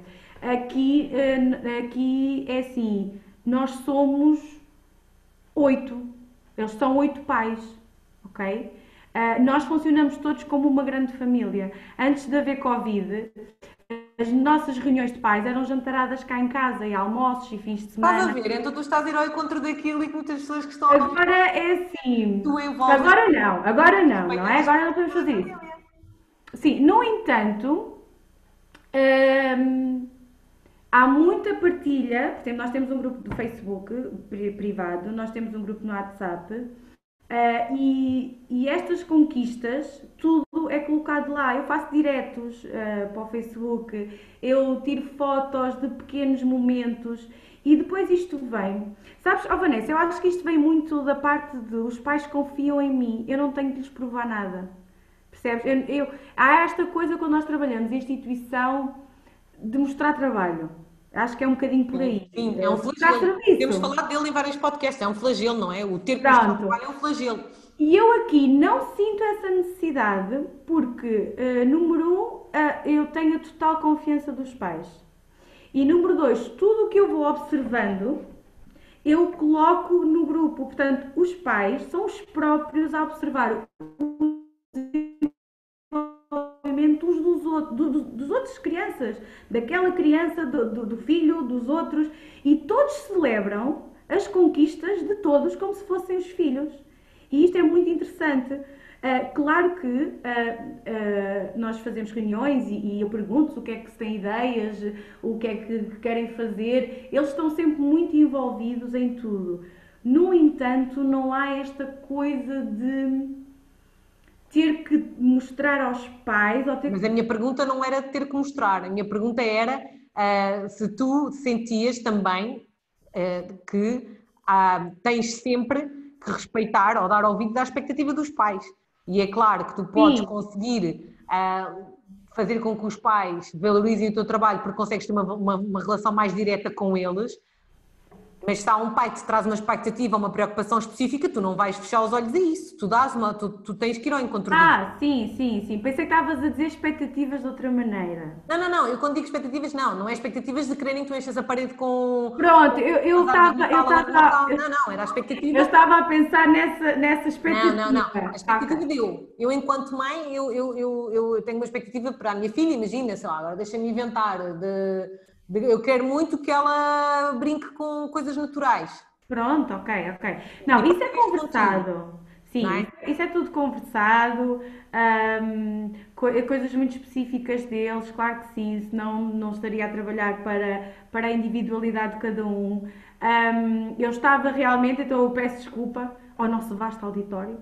Aqui, eh, aqui é assim, nós somos oito, eles são oito pais, ok? Uh, nós funcionamos todos como uma grande família. Antes de haver Covid, as nossas reuniões de pais eram jantaradas cá em casa, e almoços e fins de semana. Estás a ver? Então tu estás a ir ao encontro daquilo e que muitas pessoas que estão Agora é assim. Tu envolves... Agora não, agora não, não é? Agora não podemos fazer isso. Sim, no entanto, hum, há muita partilha. Por exemplo, nós temos um grupo do Facebook privado, nós temos um grupo no WhatsApp Uh, e, e, estas conquistas, tudo é colocado lá. Eu faço diretos uh, para o Facebook, eu tiro fotos de pequenos momentos e depois isto vem. Sabes, oh Vanessa, eu acho que isto vem muito da parte de os pais confiam em mim, eu não tenho que lhes provar nada. Percebes? Eu, eu, há esta coisa quando nós trabalhamos, instituição, de mostrar trabalho. Acho que é um bocadinho por aí. Sim, é um flagelo. Temos falado dele em vários podcasts, é um flagelo, não é? O ter que trabalho é um flagelo. E eu aqui não sinto essa necessidade porque, uh, número um, uh, eu tenho a total confiança dos pais. E número dois, tudo o que eu vou observando, eu coloco no grupo. Portanto, os pais são os próprios a observar o desenvolvimento dos, dos, dos, dos outros crianças, daquela criança, do, do, do filho, dos outros, e todos celebram as conquistas de todos como se fossem os filhos. E isto é muito interessante. Uh, claro que uh, uh, nós fazemos reuniões e, e eu pergunto o que é que se tem ideias, o que é que querem fazer. Eles estão sempre muito envolvidos em tudo. No entanto, não há esta coisa de ter que mostrar aos pais. Ou ter Mas a minha pergunta não era ter que mostrar, a minha pergunta era se tu sentias também que tens sempre que respeitar ou dar ouvido à expectativa dos pais. E é claro que tu podes Sim. conseguir uh, fazer com que os pais valorizem o teu trabalho porque consegues ter uma, uma, uma relação mais direta com eles, mas se há um pai que te traz uma expectativa, uma preocupação específica, tu não vais fechar os olhos a isso. Tu, dás uma, tu, tu tens que ir ao encontro Ah, sim, sim, sim. Pensei que estavas a dizer expectativas de outra maneira. Não, não, não. Eu quando digo expectativas, não. Não é expectativas de quererem que tu enches a parede com... Pronto, eu estava... Eu estava não, não, era a expectativa... Eu estava a pensar nessa, nessa expectativa. Não, não, não. A expectativa okay. deu. Eu, enquanto mãe, eu, eu, eu, eu tenho uma expectativa para a minha filha, imagina, sei lá, agora deixa-me inventar de... Eu quero muito que ela brinque com coisas naturais. Pronto, ok, ok. Não, isso é conversado. Sim, é? isso é tudo conversado, um, coisas muito específicas deles, claro que sim, senão não estaria a trabalhar para, para a individualidade de cada um. um eu estava realmente, então eu peço desculpa ao nosso vasto auditório,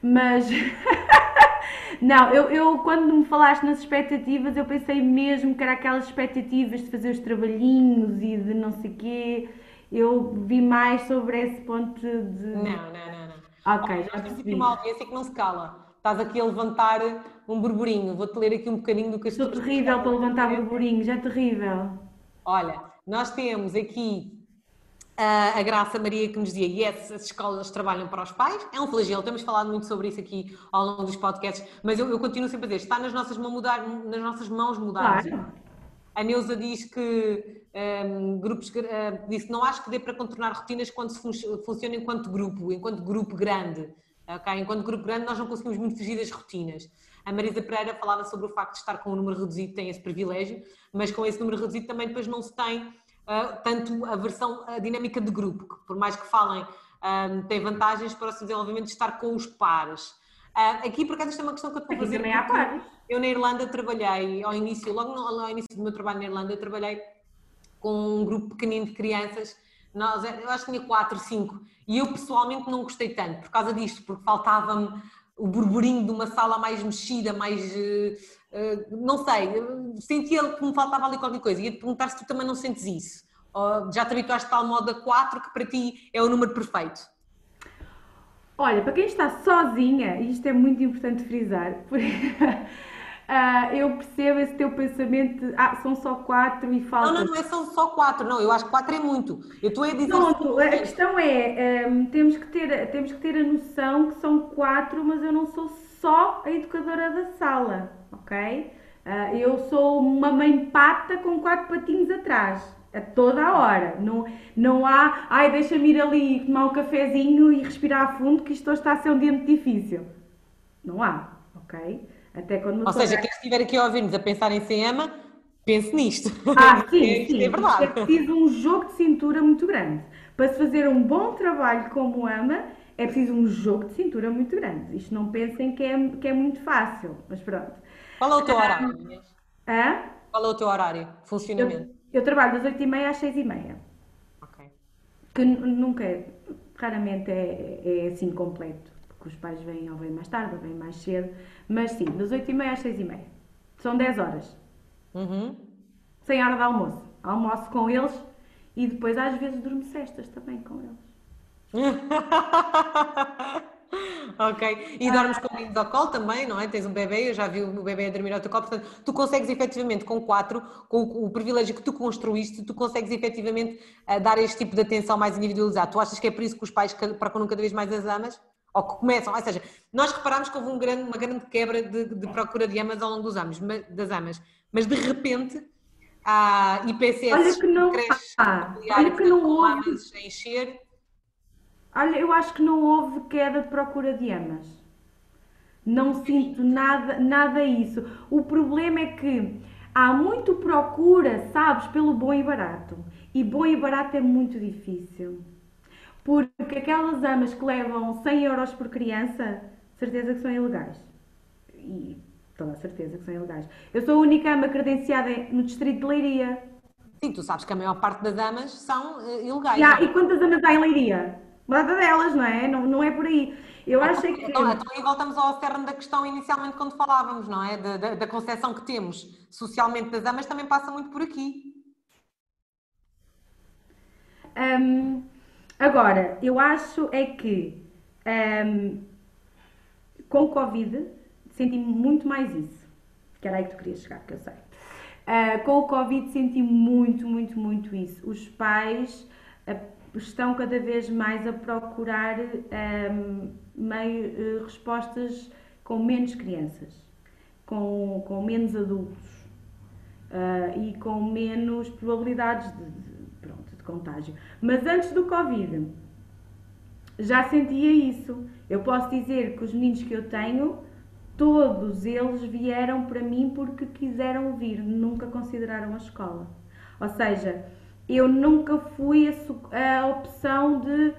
mas não, eu, eu quando me falaste nas expectativas, eu pensei mesmo que era aquelas expectativas de fazer os trabalhinhos e de não sei quê eu vi mais sobre esse ponto de. Não, não, não. não. Ok, já percebi. uma audiência que não se cala. Estás aqui a levantar um burburinho. Vou-te ler aqui um bocadinho do que as Estou terrível para levantar burburinhos, é terrível. Olha, nós temos aqui a Graça Maria que nos dizia yes, as escolas trabalham para os pais, é um flagelo, temos falado muito sobre isso aqui ao longo dos podcasts, mas eu, eu continuo sempre a dizer, está nas nossas mãos mudar, nas nossas mãos mudar. Claro. A Neuza diz que um, grupos, uh, disse, não acho que dê para contornar rotinas quando se fun funciona enquanto grupo, enquanto grupo grande. Okay? Enquanto grupo grande nós não conseguimos muito fugir das rotinas. A Marisa Pereira falava sobre o facto de estar com um número reduzido, tem esse privilégio, mas com esse número reduzido também depois não se tem uh, tanto a versão, a dinâmica de grupo, que por mais que falem, um, tem vantagens para o desenvolvimento de estar com os pares. Uh, aqui, por acaso, isto é uma questão que eu estou a fazer. Também há pares. Eu na Irlanda trabalhei, ao início, logo no, ao início do meu trabalho na Irlanda, eu trabalhei com um grupo pequenino de crianças, nós, eu acho que tinha 4, 5, e eu pessoalmente não gostei tanto por causa disto, porque faltava-me o burburinho de uma sala mais mexida, mais. Uh, não sei, sentia que me faltava ali qualquer coisa. Ia-te perguntar se tu também não sentes isso. Ou já te habituaste a tal moda 4 que para ti é o número perfeito? Olha, para quem está sozinha, e isto é muito importante frisar, porque Uh, eu percebo esse teu pensamento, ah, são só quatro e falta. Não, não, não é são só quatro, não, eu acho que quatro é muito. Eu estou a dizer. Pronto, a questão é, um, temos, que ter, temos que ter a noção que são quatro, mas eu não sou só a educadora da sala, ok? Uh, eu sou uma mãe pata com quatro patinhos atrás, a toda a hora. Não, não há, ai, deixa-me ir ali tomar um cafezinho e respirar fundo, que isto está a ser um dia muito difícil. Não há, ok? Até quando Ou seja, quem estiver aqui a ouvir-nos a pensar em ser ama, pense nisto. Ah, sim, é, sim. É verdade. É preciso um jogo de cintura muito grande. Para se fazer um bom trabalho como ama, é preciso um jogo de cintura muito grande. Isto não pensem que é, que é muito fácil, mas pronto. Qual é o teu horário, Hã? Qual é o teu horário, funcionamento? Eu, eu trabalho das 8h30 às 6h30. Ok. Que nunca, é, raramente é, é assim completo os pais vêm ou vêm mais tarde ou vêm mais cedo, mas sim, das 8h30 às 6h30. São 10 horas. Uhum. Sem hora de almoço. Almoço com eles e depois às vezes durmo cestas também com eles. ok. E dormes com meninos ao colo também, não é? Tens um bebê, eu já vi o bebê a dormir ao teu colo, portanto, tu consegues efetivamente com quatro, com o privilégio que tu construíste, tu consegues efetivamente uh, dar este tipo de atenção mais individualizado. Tu achas que é por isso que os pais procuram cada vez mais as amas? ou que começam, ou seja, nós reparamos que houve um grande, uma grande quebra de, de procura de amas ao longo dos anos, das amas, mas de repente há IPCS olha que não há, olha que não houve a encher. Olha, eu acho que não houve queda de procura de amas. Não sinto nada, nada isso. O problema é que há muito procura, sabes, pelo bom e barato. E bom e barato é muito difícil. Porque aquelas amas que levam 100 euros por criança, certeza que são ilegais. E toda a certeza que são ilegais. Eu sou a única ama credenciada no distrito de Leiria. Sim, tu sabes que a maior parte das amas são uh, ilegais. Já, e quantas amas há em Leiria? Uma delas, não é? Não, não é por aí. Eu então, acho que. Então, então, aí voltamos ao cerne da questão inicialmente quando falávamos, não é? Da, da, da concepção que temos socialmente das amas também passa muito por aqui. Um, Agora, eu acho é que um, com o Covid senti muito mais isso. Que era aí que tu querias chegar, que eu sei. Uh, com o Covid senti muito, muito, muito isso. Os pais uh, estão cada vez mais a procurar um, ehm, meio, uh, respostas com menos crianças, com, com menos adultos e com menos probabilidades de, contágio. Mas antes do Covid, já sentia isso. Eu posso dizer que os meninos que eu tenho, todos eles vieram para mim porque quiseram vir, nunca consideraram a escola. Ou seja, eu nunca fui a, a opção de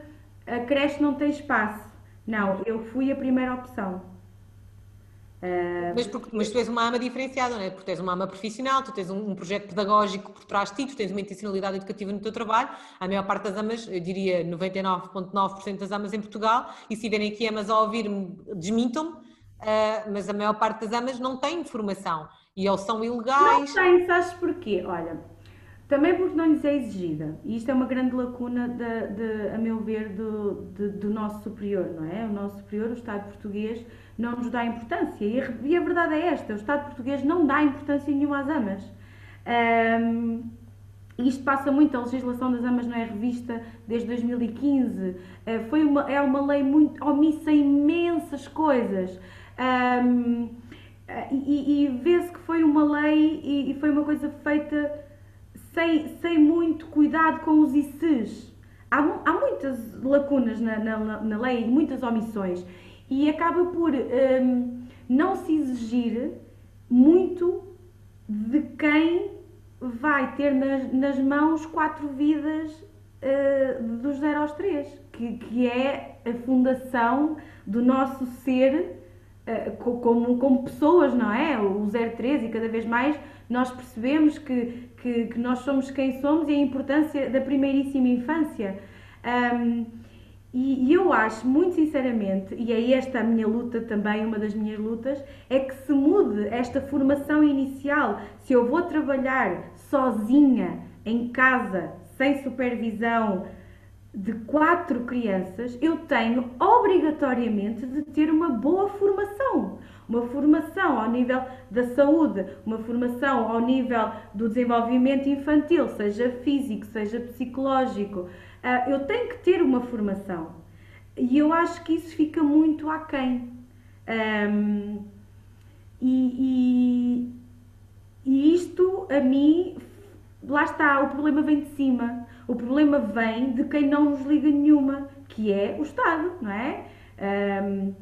a creche não tem espaço. Não, eu fui a primeira opção. Uh... Mas, porque, mas tu és uma ama diferenciada, não é? Porque tu és uma ama profissional, tu tens um, um, projeto pedagógico por trás de ti, tu tens uma intencionalidade educativa no teu trabalho. A maior parte das amas, eu diria 99,9% das amas em Portugal, e se tiverem aqui amas a ouvir-me, desmintam-me, uh, mas a maior parte das amas não tem formação e ou são ilegais. Não tem, sabes porquê? Olha, também porque não lhes é exigida. E isto é uma grande lacuna, de, de a meu ver, do, de, do nosso superior, não é? O nosso superior, o Estado português, não nos dá importância. E a, e a verdade é esta: o Estado português não dá importância nenhuma às amas. Um, isto passa muito, a legislação das amas não é revista desde 2015. Uh, foi uma, é uma lei muito omissa imensas coisas. Um, e, e vê-se que foi uma lei e, e, foi uma coisa feita sem, sem muito cuidado com os ICs. Há, há muitas lacunas na, na, na lei, muitas omissões e acaba por um, não se exigir muito de quem vai ter nas, nas mãos quatro vidas uh, dos 0 aos 3, que, que é a fundação do nosso ser uh, como, como pessoas, não é? O 03 e cada vez mais nós percebemos que, que, que, nós somos quem somos e a importância da primeiríssima infância. Um, e, eu acho, muito sinceramente, e é esta a minha luta também, uma das minhas lutas, é que se mude esta formação inicial. Se eu vou trabalhar sozinha, em casa, sem supervisão, de quatro crianças, eu tenho obrigatoriamente de ter uma boa formação. Uma formação ao nível da saúde, uma formação ao nível do desenvolvimento infantil, seja físico, seja psicológico, Uh, eu tenho que ter uma formação. E eu acho que isso fica muito aquém. Um, e, e, e isto, a mim, lá está, o problema vem de cima. O problema vem de quem não nos liga nenhuma, que é o Estado, não é? Um,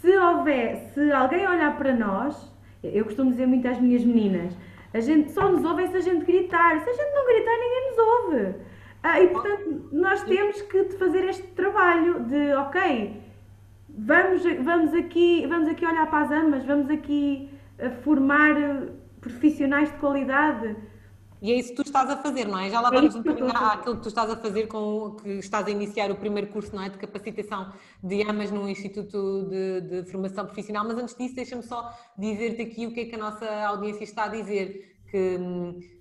se houver, se alguém olhar para nós, eu costumo dizer muito às minhas meninas, a gente só nos ouve se a gente gritar. Se a gente não gritar, ninguém nos ouve. Ah, e portanto, nós temos que fazer este trabalho de, ok, vamos, vamos, aqui, vamos aqui olhar para as amas, vamos aqui ah, formar profissionais de qualidade. E é isso que tu estás a fazer, não é? Já lá vamos um bocadinho àquilo que tu estás a fazer com que estás a iniciar o primeiro curso não é, de capacitação de AMAs no Instituto de, de Formação Profissional, mas antes disso deixa-me só dizer-te aqui o que é que a nossa audiência está a dizer, que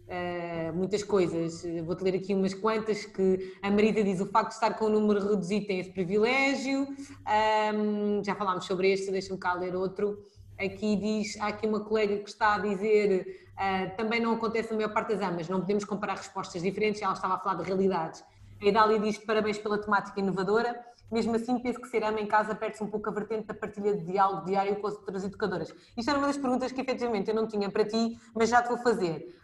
Uh, muitas coisas. Vou-te ler aqui umas quantas que a Marisa diz o facto de estar com um número reduzido tem esse privilégio. Um, já falámos sobre este, deixa-me cá ler outro. Aqui diz, há aqui uma colega que está a dizer uh, também não acontece na maior parte das amas, não podemos comparar respostas diferentes, ela estava a falar de realidades. A Idália diz parabéns pela temática inovadora. Mesmo assim, penso que ser ama em casa perde-se um pouco a vertente da partilha de diálogo diário com as outras educadoras. Isto era uma das perguntas que efetivamente eu não tinha para ti, mas já te vou fazer,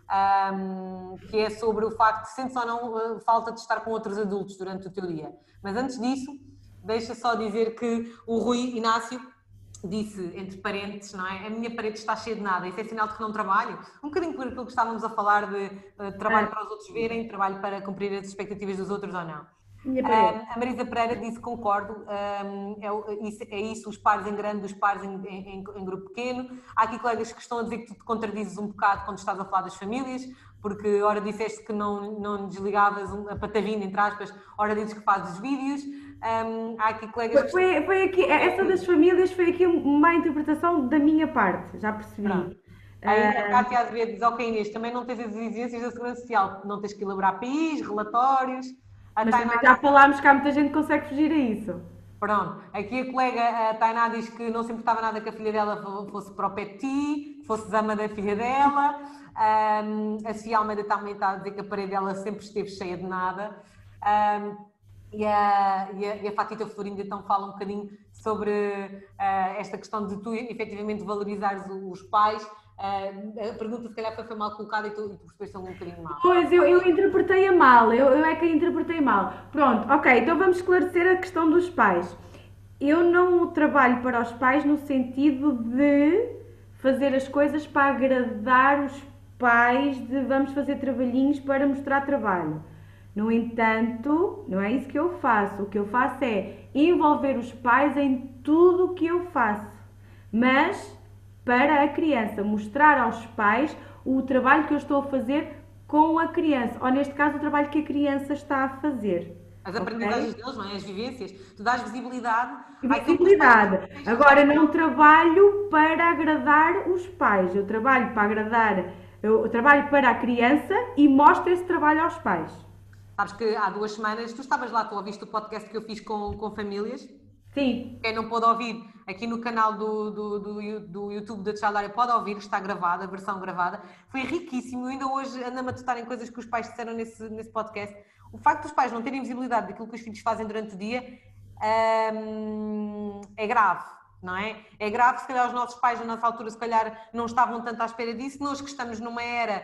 um, que é sobre o facto de sentes ou não uh, falta de estar com outros adultos durante o teu dia. Mas antes disso, deixa só dizer que o Rui Inácio disse, entre parentes, não é? A minha parede está cheia de nada, isso é sinal de que não trabalho. Um bocadinho por aquilo que estávamos a falar de uh, trabalho é. para os outros verem, trabalho para cumprir as expectativas dos outros ou não. a Marisa Pereira disse concordo, um, é, isso, é, isso, os pares em grande, os pares em, em, em, grupo pequeno. Há aqui colegas que estão a dizer que tu te contradizes um bocado quando estás a falar das famílias, porque ora disseste que não, não desligavas a patavina, entre aspas, ora dizes que fazes vídeos. Um, há aqui colegas. Foi, foi, aqui, essa das famílias foi aqui uma interpretação da minha parte, já percebi. Pronto. Aí a Cátia Azevedo diz, ok Inês, também não tens as exigências da Segurança Social, não tens que elaborar PIs, relatórios. A Mas Tainá... já falámos que há muita gente que consegue fugir a isso. Pronto, aqui a colega a Tainá diz que não se importava nada que a filha dela fosse para o PETI, fosse zama da filha dela. Um, a Sofia Almeida também está a dizer que a parede dela sempre esteve cheia de nada. Um, e a, e a, e a Fatita Florinda então fala um bocadinho sobre uh, esta questão de tu efetivamente valorizares os pais. Uh, a pergunta se calhar foi mal colocada e tu, e tu percebeste um bocadinho mal. Pois, eu, eu interpretei-a mal, eu, eu é que a interpretei mal. Pronto, ok, então vamos esclarecer a questão dos pais. Eu não trabalho para os pais no sentido de fazer as coisas para agradar os pais, de vamos fazer trabalhinhos para mostrar trabalho. No entanto, não é isso que eu faço. O que eu faço é envolver os pais em tudo o que eu faço. Mas para a criança, mostrar aos pais o trabalho que eu estou a fazer com a criança, ou neste caso, o trabalho que a criança está a fazer. As aprendizagens okay? deles, não é? As vivências. Tu dás visibilidade. Visibilidade. Agora, não trabalho para agradar os pais. Eu trabalho para agradar, eu trabalho para a criança e mostro esse trabalho aos pais. Sabes que há duas semanas, tu estavas lá, tu ouviste o podcast que eu fiz com, com famílias? Sim. Quem não pôde ouvir, aqui no canal do, do, do, do YouTube da Child pode ouvir, está gravada, a versão gravada. Foi riquíssimo, eu ainda hoje ando a matutar em coisas que os pais disseram nesse, nesse podcast. O facto dos pais não terem visibilidade daquilo que os filhos fazem durante o dia hum, é grave não é? É grave, se calhar os nossos pais na nossa altura se calhar não estavam tanto à espera disso, nós que estamos numa era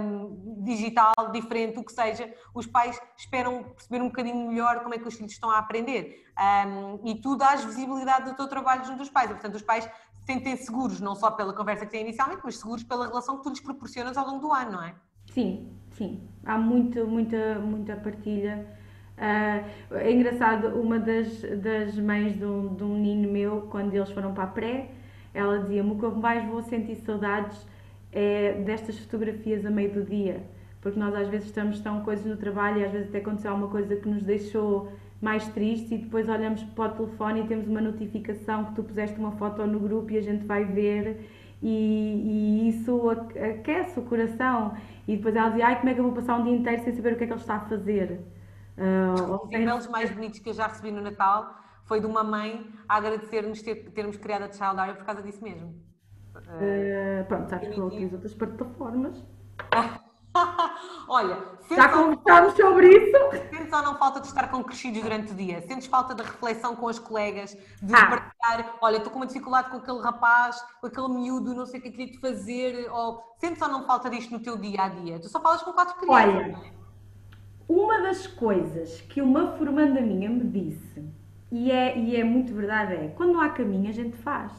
um, digital, diferente, o que seja, os pais esperam perceber um bocadinho melhor como é que os filhos estão a aprender um, e tu dás visibilidade do teu trabalho junto dos pais, e, portanto os pais sentem seguros, não só pela conversa que têm inicialmente, mas seguros pela relação que tu lhes proporcionas ao longo do ano, não é? Sim, sim, há muita, muita, muita partilha Uh, é engraçado, uma das, das mães de um, de um menino meu, quando eles foram para a pré, ela dizia-me: O que mais vou sentir saudades é destas fotografias a meio do dia, porque nós às vezes estamos tão coisas no trabalho e às vezes até aconteceu alguma coisa que nos deixou mais tristes e depois olhamos para o telefone e temos uma notificação que tu puseste uma foto no grupo e a gente vai ver e, e isso aquece o coração. E depois ela dizia, ai como é que eu vou passar um dia inteiro sem saber o que é que ele está a fazer Uh, Os e-mails mais bonitos que eu já recebi no Natal foi de uma mãe a agradecer-nos ter, termos criado a Child Area por causa disso mesmo. Uh, pronto, sabes que eu utilizo outras plataformas. Olha, já conversámos sobre isso. Sentes ou não falta de estar com crescidos durante o dia? Sentes falta de reflexão com as colegas, de ah. partilhar, olha, estou com uma dificuldade com aquele rapaz, com aquele miúdo, não sei o que é queria te fazer, ou sentes ou não falta disto no teu dia a dia? Tu só falas com quatro crianças. Olha, uma das coisas que uma formanda minha me disse, e é, e é muito verdade, é quando não há caminho a gente faz.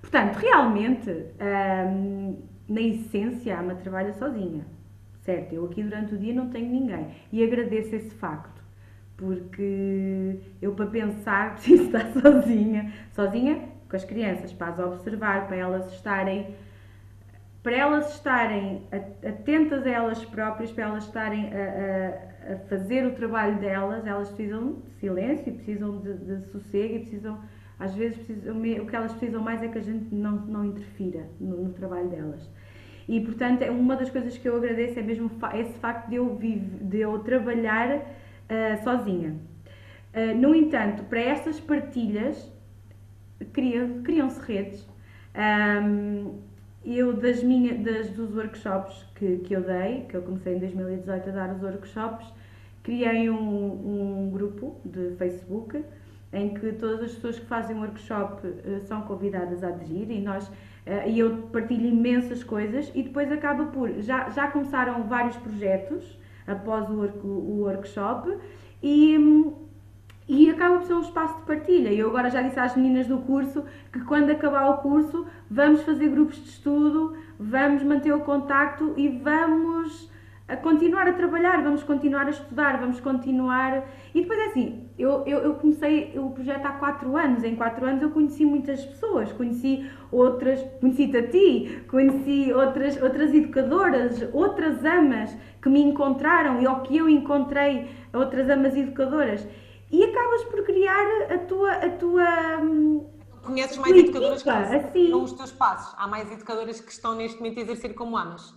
Portanto, realmente, hum, na essência, a Ama trabalha sozinha, certo? Eu aqui durante o dia não tenho ninguém e agradeço esse facto, porque eu para pensar preciso estar sozinha, sozinha com as crianças, para as observar, para elas estarem para elas estarem atentas a elas próprias, para elas estarem a, a, a fazer o trabalho delas, elas precisam de silêncio, precisam de, de sossego e precisam, às vezes, precisam, o que elas precisam mais é que a gente não, não interfira no, no trabalho delas. E, portanto, é uma das coisas que eu agradeço é mesmo esse facto de eu, vive, de eu trabalhar uh, sozinha. Uh, no entanto, para estas partilhas, criam-se redes. Um, eu das minhas das dos workshops que, que eu dei, que eu comecei em 2018 a dar os workshops, criei um, um grupo de Facebook em que todas as pessoas que fazem workshop uh, são convidadas a aderir e nós uh, e eu partilho imensas coisas e depois acaba por já, já começaram vários projetos após o, work, o workshop e, e acaba por ser um espaço de partilha. Eu agora já disse às meninas do curso que quando acabar o curso vamos fazer grupos de estudo, vamos manter o contacto e vamos a continuar a trabalhar, vamos continuar a estudar, vamos continuar. E depois é assim, eu, eu, eu, comecei o projeto há 4 anos, em 4 anos eu conheci muitas pessoas, conheci outras, conheci-te a ti, conheci outras, outras educadoras, outras amas que me encontraram e ao que eu encontrei outras amas educadoras. E acabas por criar a tua. A tua hum, Conheces mais educadoras que assim. os teus passos. Há mais educadoras que estão neste momento a exercer como amas.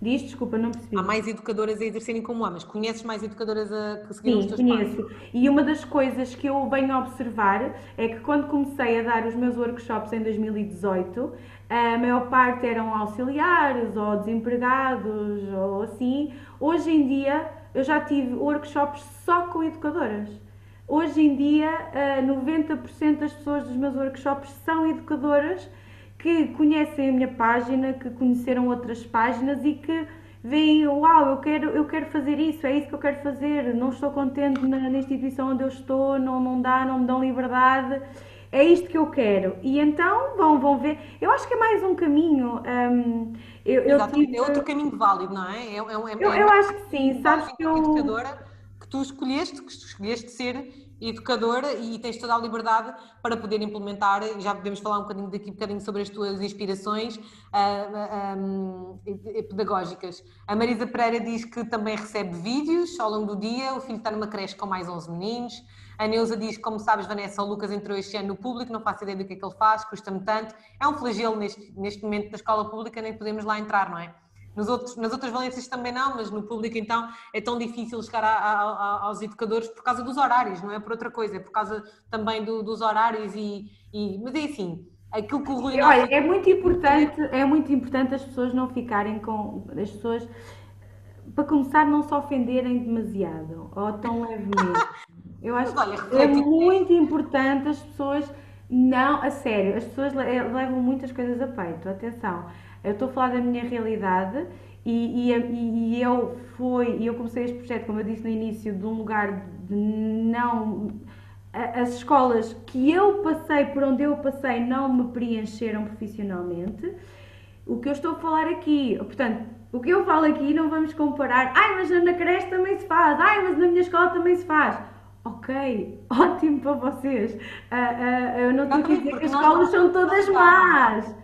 Diz, desculpa, não percebi. Há mais educadoras a exercerem como amas. Conheces mais educadodas a que seguiram Sim, os teus conheço. Passos? E uma das coisas que eu venho a observar é que quando comecei a dar os meus workshops em 2018, a maior parte eram auxiliares ou desempregados ou assim. Hoje em dia eu já tive workshops só com educadoras. Hoje em dia, 90% das pessoas dos meus workshops são educadoras que conhecem a minha página, que conheceram outras páginas e que veem, uau, eu quero, eu quero fazer isso, é isso que eu quero fazer, não estou contente na, na instituição onde eu estou, não, não dá, não me dão liberdade, é isto que eu quero. E então vão, vão ver. Eu acho que é mais um caminho. Um, eu, Exatamente, tive... é outro caminho válido, não é? é, é, é eu, eu acho que sim, sabes que eu... Educadora que tu escolheste, que tu escolheste ser educadora e tens toda a liberdade para poder implementar, e já podemos falar um bocadinho daqui um bocadinho sobre as tuas inspirações uh, uh, um, pedagógicas. A Marisa Pereira diz que também recebe vídeos ao longo do dia, o filho está numa creche com mais 11 meninos. A Neuza diz, como sabes, Vanessa, o Lucas entrou este ano no público, não faço ideia do que é que ele faz, custa-me tanto. É um flagelo neste, neste momento da escola pública, nem podemos lá entrar, não é? Nos outros, nas outras valências também não, mas no público então é tão difícil chegar a, a, a, aos educadores por causa dos horários, não é por outra coisa, é por causa também do, dos horários e, e, Mas é assim, aquilo que o Rui... Olha, é muito importante, é muito importante as pessoas não ficarem com... as pessoas, para começar, não se ofenderem demasiado, ou tão levemente. Eu acho que é muito importante as pessoas... Não, a sério, as pessoas levam muitas coisas a peito, atenção. Eu estou a falar da minha realidade e, e, e eu fui, eu comecei este projeto, como eu disse no início, de um lugar de não. As escolas que eu passei, por onde eu passei, não me preencheram profissionalmente. O que eu estou a falar aqui, portanto, o que eu falo aqui não vamos comparar. Ai, mas na creche também se faz. Ai, mas na minha escola também se faz. Ok, ótimo para vocês. Uh, uh, eu não estou a dizer que as escolas são todas más.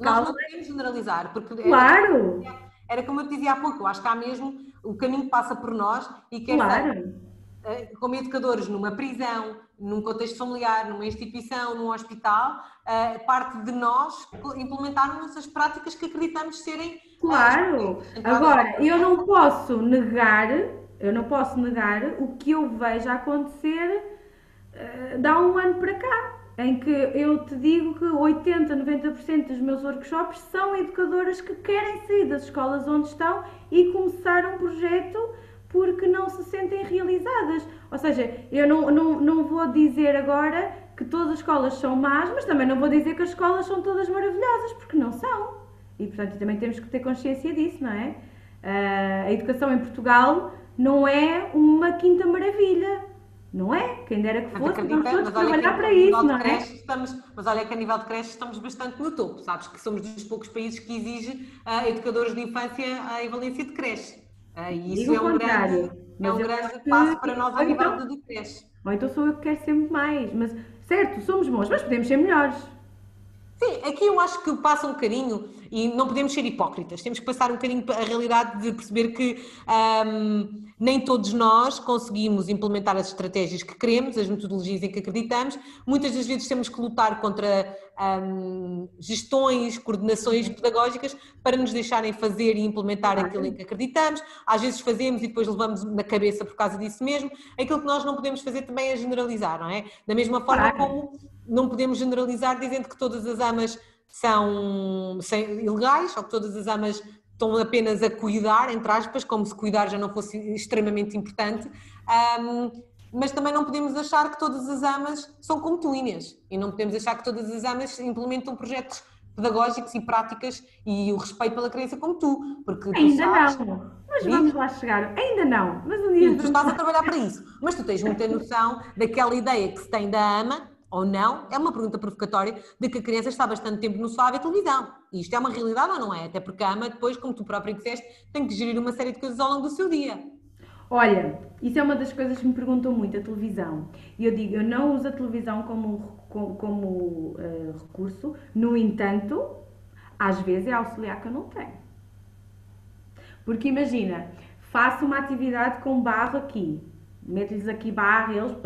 Nós não podemos generalizar, porque claro. era, era, como eu te dizia há pouco, eu acho que há mesmo, o caminho passa por nós e quer claro. Ser, eh, como educadores numa prisão, num contexto familiar, numa instituição, num hospital, eh, parte de nós implementarmos as práticas que acreditamos serem. Eh, claro! Agora, eu não posso negar, eu não posso negar o que eu vejo acontecer uh, dá um ano para cá em que eu te digo que 80, 90% dos meus workshops são educadoras que querem sair das escolas onde estão e começar um projeto porque não se sentem realizadas. Ou seja, eu não, não, não vou dizer agora que todas as escolas são más, mas também não vou dizer que as escolas são todas maravilhosas, porque não são. E portanto também temos que ter consciência disso, não é? Uh, a educação em Portugal não é uma quinta maravilha. Não é? Quem dera que fosse, vamos todos trabalhar para isso, não é? Estamos, mas olha que a nível de creche estamos bastante no topo, sabes? Que somos dos poucos países que exige uh, educadores de infância a equivalência de creche. Uh, e isso é um grande, é um grande passo para nós a nível então, de creche. Ou então sou eu que quero sempre mais. Mas, certo, somos bons, mas podemos ser melhores. Sim, aqui eu acho que passa um bocadinho e não podemos ser hipócritas, temos que passar um bocadinho a realidade de perceber que um, nem todos nós conseguimos implementar as estratégias que queremos, as metodologias em que acreditamos, muitas das vezes temos que lutar contra um, gestões, coordenações pedagógicas para nos deixarem fazer e implementar aquilo em que acreditamos, às vezes fazemos e depois levamos na cabeça por causa disso mesmo, aquilo que nós não podemos fazer também é generalizar, não é? Da mesma forma como não podemos generalizar dizendo que todas as amas são ilegais ou que todas as amas estão apenas a cuidar, entre aspas, como se cuidar já não fosse extremamente importante. Um, mas também não podemos achar que todas as amas são como tu, Inês. E não podemos achar que todas as amas implementam projetos pedagógicos e práticas e o respeito pela criança como tu. Porque Ainda sabes, não. Mas vamos lá chegar. Ainda não. Mas um dia. tu estás a trabalhar para isso. Mas tu tens muita noção daquela ideia que se tem da ama ou não, é uma pergunta provocatória de que a criança está bastante tempo no sofá a televisão. E isto é uma realidade ou não é? Até porque a ama, depois, como tu próprio disseste, tem que gerir uma série de coisas ao longo do seu dia. Olha, isso é uma das coisas que me perguntam muito, a televisão. E eu digo, eu não uso a televisão como, como, como uh, recurso, no entanto, às vezes é auxiliar que eu não tenho. Porque imagina, faço uma atividade com barro aqui, meto-lhes aqui barro eles,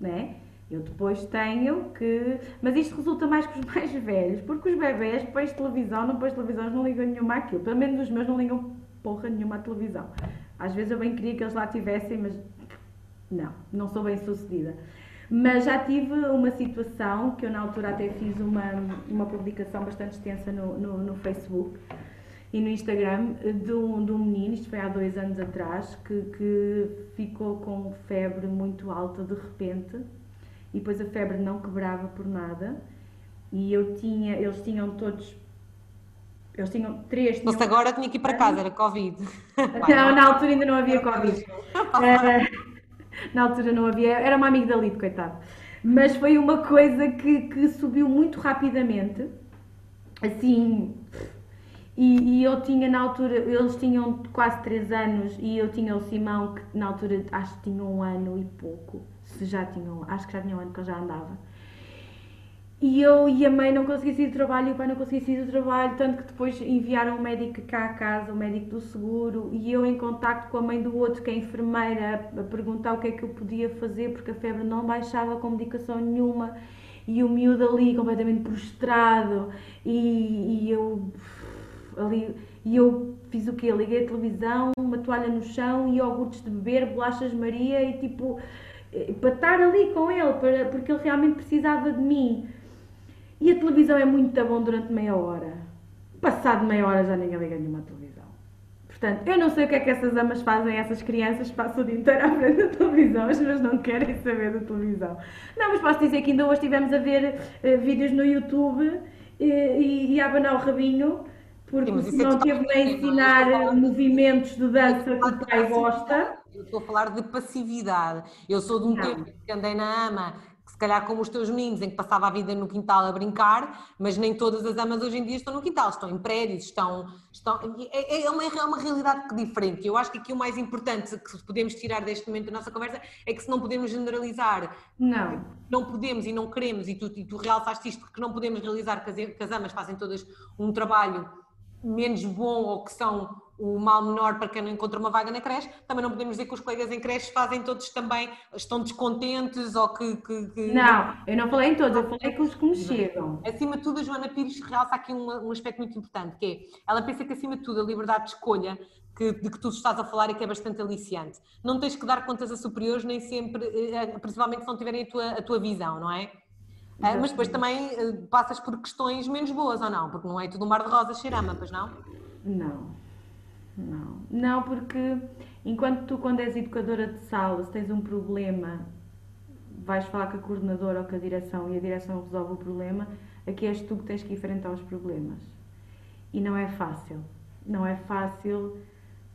né? Eu depois tenho que. Mas isto resulta mais com os mais velhos, porque os bebés pões televisão, não pões televisão, não ligam nenhuma àquilo. Pelo menos os meus não ligam porra nenhuma à televisão. Às vezes eu bem queria que eles lá tivessem, mas não, não sou bem sucedida. Mas já tive uma situação que eu na altura até fiz uma, uma publicação bastante extensa no, no, no Facebook e no Instagram de um, de um menino, isto foi há dois anos atrás, que, que ficou com febre muito alta de repente e depois a febre não quebrava por nada e eu tinha, eles tinham todos eles tinham três. Tinham... agora tinha que ir para casa, era Covid. Não, na altura ainda não havia Covid. Uh, na altura não havia, era uma amiga da Lito, coitado. Mas foi uma coisa que, que subiu muito rapidamente, assim. E, e, eu tinha na altura, eles tinham quase 3 anos e eu tinha o Simão, que na altura acho que tinha um ano e pouco, se já tinham, acho que já tinha um ano que ele já andava. E eu e a mãe não conseguia sair do trabalho e o pai não conseguia sair do trabalho, tanto que depois enviaram o médico cá a casa, o médico do seguro, e eu em contacto com a mãe do outro, que é enfermeira, a perguntar o que é que eu podia fazer, porque a febre não baixava com medicação nenhuma, e o miúdo ali completamente prostrado, e, e eu ali, e eu fiz o quê? Liguei a televisão, uma toalha no chão, iogurtes de beber, bolachas Maria, e tipo, para estar ali com ele, para, porque ele realmente precisava de mim. E a televisão é muito bom durante meia hora. Passado meia hora já ninguém liga nenhuma televisão. Portanto, eu não sei o que é que essas amas fazem, essas crianças passam o dia inteiro à frente da televisão, as pessoas não querem saber da televisão. Não, mas posso dizer que ainda hoje estivemos a ver uh, vídeos no YouTube e, e, e a abanar o rabinho, porque Sim, não é teve a ensinar movimentos de dança que o pai gosta. Eu estou a falar de passividade. Eu sou de um não. tempo que andei na AMA se calhar como os teus meninos, em que passava a vida no quintal a brincar, mas nem todas as amas hoje em dia estão no quintal, estão em prédios, estão. estão é, é, uma, é uma realidade diferente. Eu acho que aqui o mais importante que podemos tirar deste momento da nossa conversa é que se não podemos generalizar. Não. Não podemos e não queremos, e tu, e tu realçaste isto, que não podemos realizar que as, que as amas fazem todas um trabalho menos bom ou que são o mal menor para quem não encontra uma vaga na creche, também não podemos dizer que os colegas em creche fazem todos também, estão descontentes ou que, que, que... Não, eu não falei em todos, eu falei com os que me chegam. Acima de tudo, a Joana Pires realça aqui um, um aspecto muito importante, que é, ela pensa que acima de tudo a liberdade de escolha que, de que tu estás a falar e que é bastante aliciante. Não tens que dar contas a superiores nem sempre, eh, eh, principalmente se não tiverem a tua, a tua visão, não é? Exatamente. Mas depois também eh, passas por questões menos boas ou não? Porque não é tudo um mar de rosas cheirama, pois não? Não, não. Não, porque enquanto tu, quando és educadora de sala, se tens um problema, vais falar com a coordenadora ou com a direção e a direção resolve o problema, aqui és tu que tens que enfrentar os problemas. E não é fácil. Não é fácil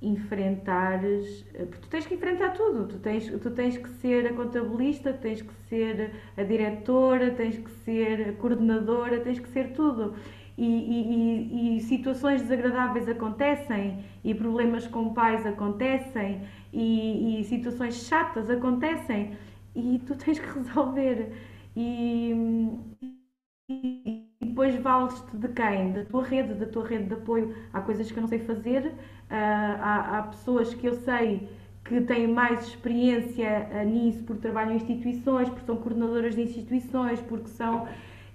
enfrentares, eh, porque tu tens que enfrentar tudo, tu tens, tu tens que ser a contabilista, tens que ser a diretora, tens que ser a coordenadora, tens que ser tudo. E, e, e, situações desagradáveis acontecem, e problemas com pais acontecem, e, situações chatas acontecem, e tu tens que resolver. E, e depois vales-te de quem? Da tua rede, da tua rede de apoio. Há coisas que eu não sei fazer, ah, há, há pessoas que eu sei que têm mais experiência ah, nisso porque trabalham em instituições, porque são coordenadoras de instituições, porque são.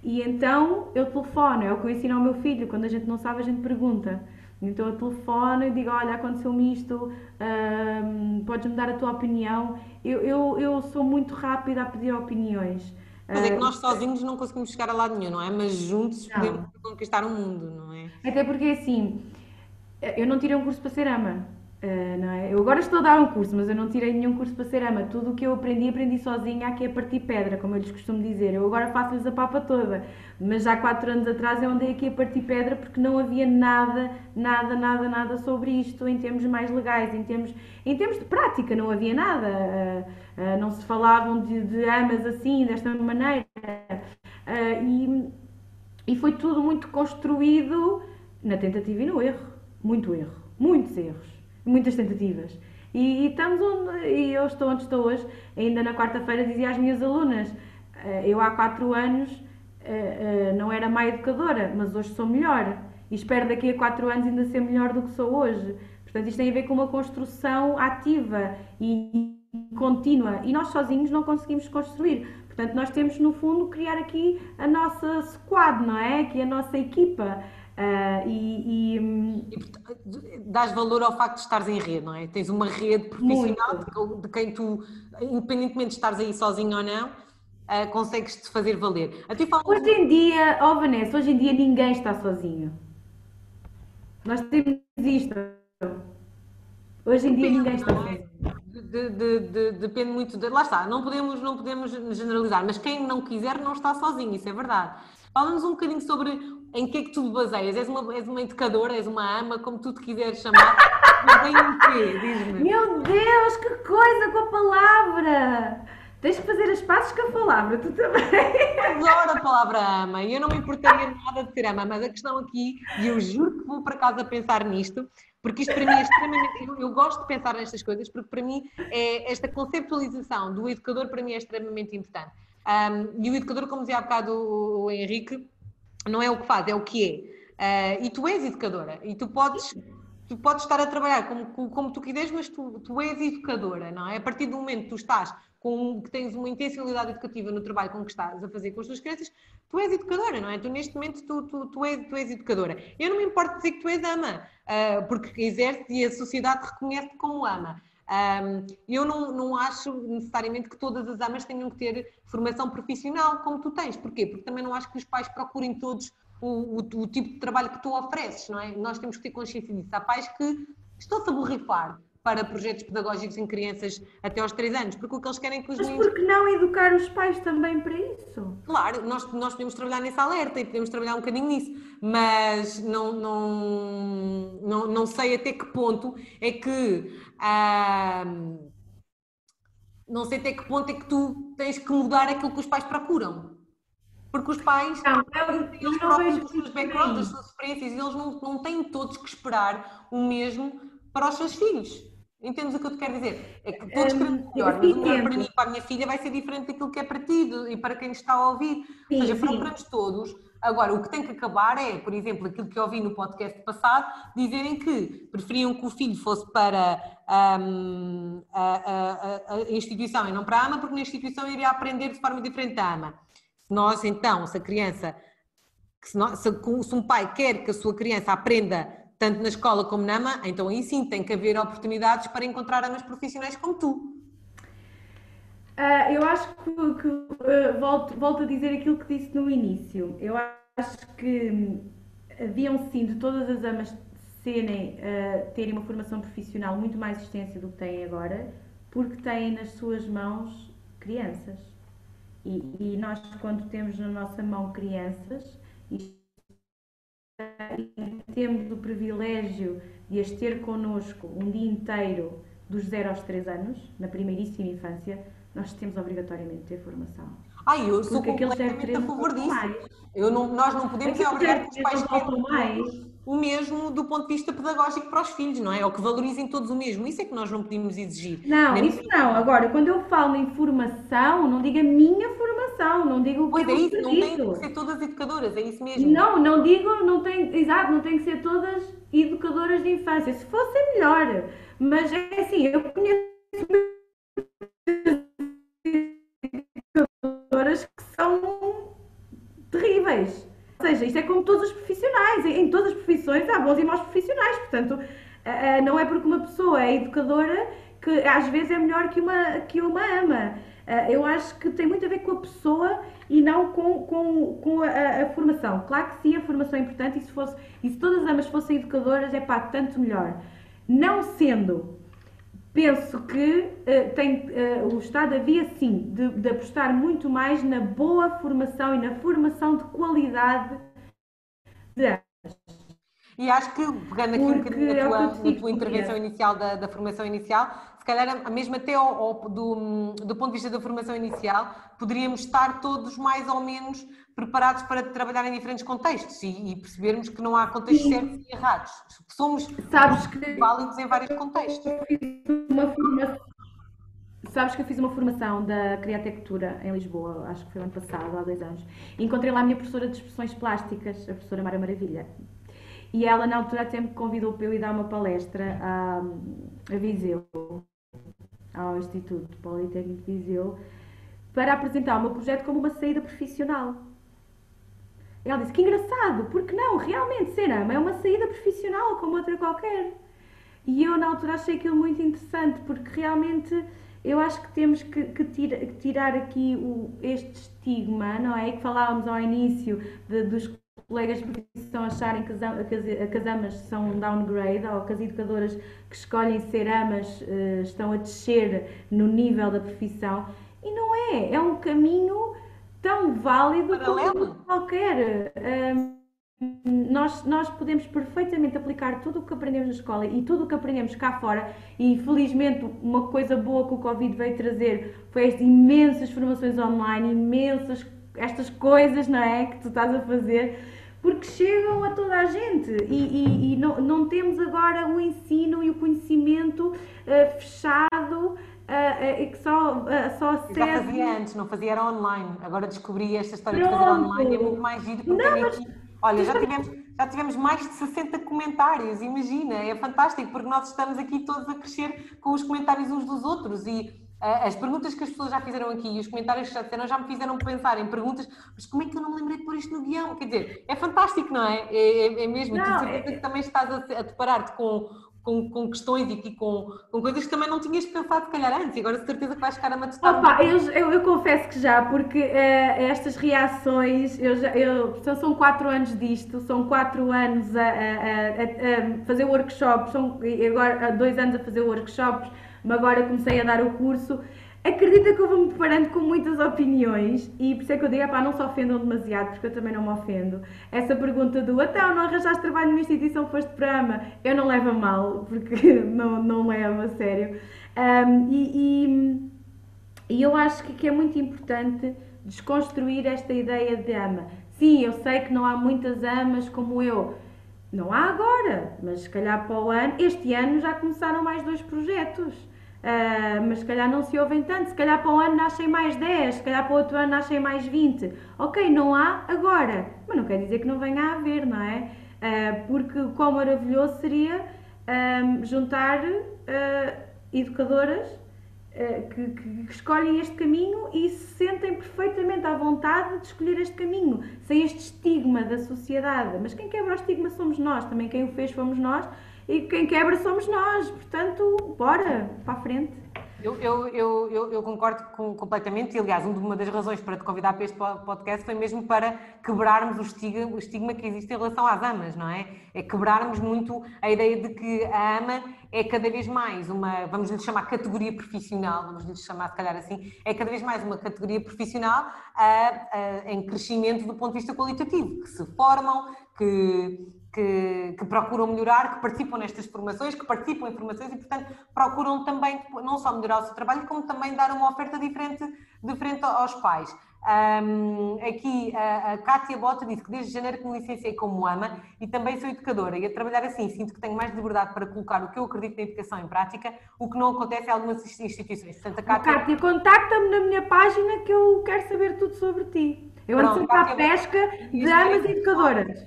E então eu telefono, é o que eu ensino ao meu filho, quando a gente não sabe, a gente pergunta. Então eu telefono e digo: Olha, aconteceu-me isto, um, podes-me dar a tua opinião. Eu, eu, eu sou muito rápida a pedir opiniões. Mas é que nós sozinhos não conseguimos chegar a lado nenhum, não é? Mas juntos não. podemos conquistar o mundo, não é? Até porque assim, eu não tirei um curso para ser ama. Uh, não é? Eu agora estou a dar um curso, mas eu não tirei nenhum curso para ser ama. Tudo o que eu aprendi, aprendi sozinha aqui a partir pedra, como eu lhes costumo dizer. Eu agora faço-lhes a papa toda, mas já há 4 anos atrás eu andei aqui a partir pedra porque não havia nada, nada, nada, nada sobre isto em termos mais legais, em termos, em termos de prática, não havia nada. Uh, uh, não se falavam de, de, amas assim, desta maneira. e, e foi tudo muito construído na tentativa e no erro. Muito erro, muitos erros muitas tentativas. E, e, estamos onde, e eu estou onde estou hoje. Ainda na quarta-feira dizia às minhas alunas: eh, eu há quatro anos eh, eh, não era má educadora, mas hoje sou melhor. E espero daqui a quatro anos ainda ser melhor do que sou hoje. Portanto, isto tem a ver com uma construção ativa e contínua. E nós sozinhos não conseguimos construir. Portanto, nós temos, no fundo, criar aqui a nossa squad, não é? Aqui a nossa equipa. Uh, e, e, e dás valor ao facto de estares em rede, não é? Tens uma rede profissional de, de, quem tu, independentemente de estares aí sozinho ou não, uh, consegues-te fazer valer. Hoje em dia, oh Vanessa, hoje em dia ninguém está sozinho. Nós temos isto. Hoje em dia ninguém está é? sozinho. De, de, depende muito de. Lá está, não podemos, não podemos generalizar, mas quem não quiser não está sozinho, isso é verdade. Fala-nos um bocadinho sobre em que é que tu baseias? És uma, és uma educadora, és uma ama, como tu te quiseres chamar? Mas em o quê? Diz-me. Meu Deus, que coisa com a palavra! Tens que fazer as pazes com a palavra, tu também. Adoro a palavra ama e eu não me importaria nada de ser ama, mas a questão aqui, e eu juro que vou para casa pensar nisto, porque isto para mim é extremamente. Eu, eu, gosto de pensar nestas coisas, porque para mim é esta conceptualização do educador para mim é extremamente importante. Um, e o educador, como dizia há bocado o, o Henrique, não é o que faz, é o que é. Uh, e tu és educadora e tu podes, tu podes estar a trabalhar como, como tu quiseres, mas tu, tu és educadora, não é? A partir do momento que tu estás com que tens uma intencionalidade educativa no trabalho com que estás a fazer com as tuas crianças, tu és educadora, não é? Tu neste momento tu, tu, tu, és, tu és educadora. Eu não me importo dizer que tu és ama, uh, porque exerce e a sociedade reconhece-te como ama. Um, eu não, não acho necessariamente que todas as amas tenham que ter formação profissional como tu tens. Porquê? Porque também não acho que os pais procurem todos o, o, o tipo de trabalho que tu ofereces, não é? Nós temos que ter consciência disso. Há pais que estão-se a borrifar para projetos pedagógicos em crianças até aos 3 anos, porque o que eles querem é que os Mas por que não educar os pais também para isso? Claro, nós, nós podemos trabalhar nesse alerta e podemos trabalhar um bocadinho nisso, mas não, não, não, não sei até que ponto é que. Ah, não sei até que ponto é que tu tens que mudar aquilo que os pais procuram. Porque os pais não, eu, eles próprios os seus backgrounds, as suas experiências, e eles não, não têm todos que esperar o mesmo para os seus filhos. Entendes o que eu te quero dizer? É que todos queremos um, melhor, mas o melhor para mim e para a minha filha vai ser diferente daquilo que é para ti e para quem está a ouvir. Sim, Ou seja, procuramos todos. Agora, o que tem que acabar é, por exemplo, aquilo que eu ouvi no podcast passado, dizerem que preferiam que o filho fosse para um, a, a, a, instituição e não para a AMA, porque na instituição iria aprender de forma diferente da AMA. Se nós, então, se a criança, se, nós, se, se um pai quer que a sua criança aprenda tanto na escola como na AMA, então aí sim tem que haver oportunidades para encontrar amas profissionais como tu. Uh, eu acho que, que uh, volto, volto a dizer aquilo que disse no início. Eu acho que haviam sim de todas as amas serem, uh, terem uma formação profissional muito mais extensa do que têm agora, porque têm nas suas mãos crianças. E, e nós, quando temos na nossa mão crianças, temos o privilégio de as ter connosco um dia inteiro dos 0 aos 3 anos, na primeiríssima infância, nós temos obrigatoriamente de ter formação. Ai, eu sou Porque completamente a favor disso. Eu não, nós não podemos obrigar os pais a mais. O mesmo do ponto de vista pedagógico para os filhos, não é? Ou que valorizem todos o mesmo. Isso é que nós não podemos exigir. Não, Nem isso não. Agora, quando eu falo em formação, não digo a minha formação, não digo o que Pois é isso, não tem que ser todas educadoras, é isso mesmo. Não, não digo, não tem, exato, não tem que ser todas educadoras de infância. Se fosse melhor. Mas é assim, eu conheço que são terríveis. Ou seja, isto é como todos os profissionais. Em todas as profissões há bons e maus profissionais. Portanto, não é porque uma pessoa é educadora que às vezes é melhor que uma, que uma ama. Uh, eu acho que tem muito a ver com a pessoa e não com, com, com a, a, formação. Claro que sim, a formação é importante e se, fosse, e se todas as amas fossem educadoras, é pá, tanto melhor. Não sendo, penso que uh, tem, uh, o Estado havia sim de, de, apostar muito mais na boa formação e na formação de qualidade de. E acho que, pegando aqui um bocadinho na tua, na tua intervenção inicial da, da formação inicial, calhar, mesmo até ao, ao, do, do ponto de vista da formação inicial, poderíamos estar todos mais ou menos preparados para trabalhar em diferentes contextos e, e percebermos que não há contextos Sim. certos e errados. Somos Sabes que válidos em vários contextos. Uma formação, sabes que eu fiz uma formação da Criatectura em Lisboa, acho que foi ano passado, há dois anos. Encontrei lá a minha professora de expressões plásticas, a professora Mara Maravilha. E ela, na altura, até me convidou para eu ir dar uma palestra a, a Viseu ao Instituto Politécnico de Viseu para apresentar o meu projeto como uma saída profissional. Ela disse que engraçado, porque não, realmente ser ama é uma saída profissional como outra qualquer. E eu na altura achei aquilo muito interessante, porque realmente eu acho que temos que, que, tira, que tirar aqui o, este estigma, não é? Que falávamos ao início de, dos colegas de profissão acharem que as, amas são downgrade ou que as educadoras que escolhem ser amas uh, estão a descer no nível da profissão. E não é, é um caminho tão válido como qualquer. Uh, nós, nós podemos perfeitamente aplicar tudo o que aprendemos na escola e tudo o que aprendemos cá fora, e felizmente uma coisa boa que o Covid veio trazer foi as imensas formações online, imensas estas coisas, não é? Que tu estás a fazer porque chegam a toda a gente e, e, e não, não, temos agora o ensino e o conhecimento uh, fechado uh, uh, que só, uh, só acede... Já fazia antes, não fazia era online. Agora descobri esta história Pronto. de fazer online é muito mais giro porque não, mas... aqui... Olha, já tivemos, já tivemos mais de 60 comentários, imagina, é fantástico, porque nós estamos aqui todos a crescer com os comentários uns dos outros e as perguntas que as pessoas já fizeram aqui e os comentários que já disseram já me fizeram pensar em perguntas, mas como é que eu não me lembrei de pôr isto no guião? Quer dizer, é fantástico, não é? É, é, é mesmo. Não, tu é... que também estás a, a deparar-te com, com, com, questões e com, com coisas que também não tinhas pensado, se calhar, antes, e agora de certeza que vais ficar a matutar. Opa, eu, eu, eu, confesso que já, porque uh, estas reações, eu já, eu, são quatro anos disto, são quatro anos a, a, a, a fazer workshops, são agora dois anos a fazer workshops agora comecei a dar o curso. Acredita que eu vou-me preparando com muitas opiniões e por isso é que eu digo, pá, não se ofendam demasiado, porque eu também não me ofendo. Essa pergunta do, então, não arranjaste trabalho numa instituição, foste para AMA, eu não levo a mal, porque não, não levo a sério. Um, e, e, e, eu acho que, que é muito importante desconstruir esta ideia de AMA. Sim, eu sei que não há muitas AMAs como eu, não há agora, mas se calhar para o ano, este ano já começaram mais dois projetos. Uh, mas se calhar não se ouvem tanto, se calhar para um ano nascem mais 10, se calhar para outro ano nascem mais 20. Ok, não há agora, mas não quer dizer que não venha a haver, não é? Uh, porque quão maravilhoso seria um, juntar uh, educadoras que, que, que, escolhem este caminho e se sentem perfeitamente à vontade de escolher este caminho, sem este estigma da sociedade. Mas quem quebra o estigma somos nós, também quem o fez fomos nós e quem quebra somos nós. Portanto, bora para a frente. Eu, eu, eu, eu, concordo com, completamente e, aliás, uma das razões para te convidar para este podcast foi mesmo para quebrarmos o estigma, o estigma que existe em relação às amas, não é? É quebrarmos muito a ideia de que a ama é cada vez mais uma, vamos lhe chamar categoria profissional, vamos lhe chamar se calhar assim, é cada vez mais uma categoria profissional a, a, em crescimento do ponto de vista qualitativo, que se formam, que que, que, procuram melhorar, que participam nestas formações, que participam em formações e, portanto, procuram também não só melhorar o seu trabalho, como também dar uma oferta diferente, diferente aos pais. Um, aqui a, a Kátia Bota disse que desde janeiro que me licenciei como AMA e também sou educadora e a trabalhar assim sinto que tenho mais liberdade para colocar o que eu acredito na educação em prática, o que não acontece em algumas instituições. Portanto, a Kátia, Kátia contacta-me na minha página que eu quero saber tudo sobre ti. Eu ando sempre à pesca de AMAs e educadoras.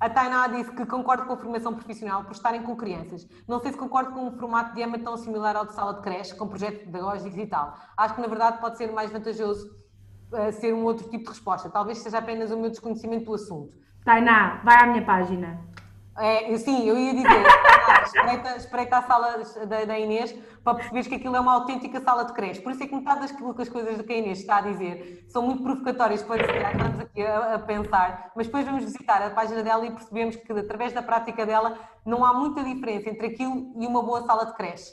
A Tainá disse que concorda com a formação profissional por estarem com crianças. Não sei se concordo com um formato de EMA tão similar ao de sala de creche, com projeto pedagógico e tal. Acho que, na verdade, pode ser mais vantajoso uh, ser um outro tipo de resposta. Talvez seja apenas o meu desconhecimento do assunto. Tainá, vai à minha página. É, sim, eu ia dizer, ah, espreita, espreita a sala da, da, Inês para perceberes que aquilo é uma autêntica sala de creche. Por isso é que metade das, das coisas que a Inês está a dizer são muito provocatórias para que estamos aqui a, a, pensar, mas depois vamos visitar a página dela e percebemos que através da prática dela não há muita diferença entre aquilo e uma boa sala de creche.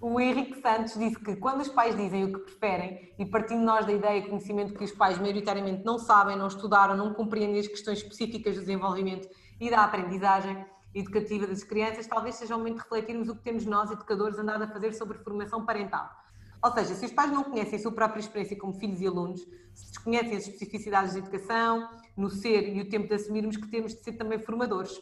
O Henrique Santos disse que quando os pais dizem o que preferem, e partindo nós da ideia e conhecimento que os pais maioritariamente não sabem, não estudaram, não compreendem as questões específicas do desenvolvimento e da aprendizagem educativa das crianças, talvez seja o momento de refletirmos o que temos nós, educadores, andado a fazer sobre formação parental. Ou seja, se os pais não conhecem a sua própria experiência como filhos e alunos, se desconhecem as especificidades da educação, no ser e o tempo de assumirmos que temos de ser também formadores.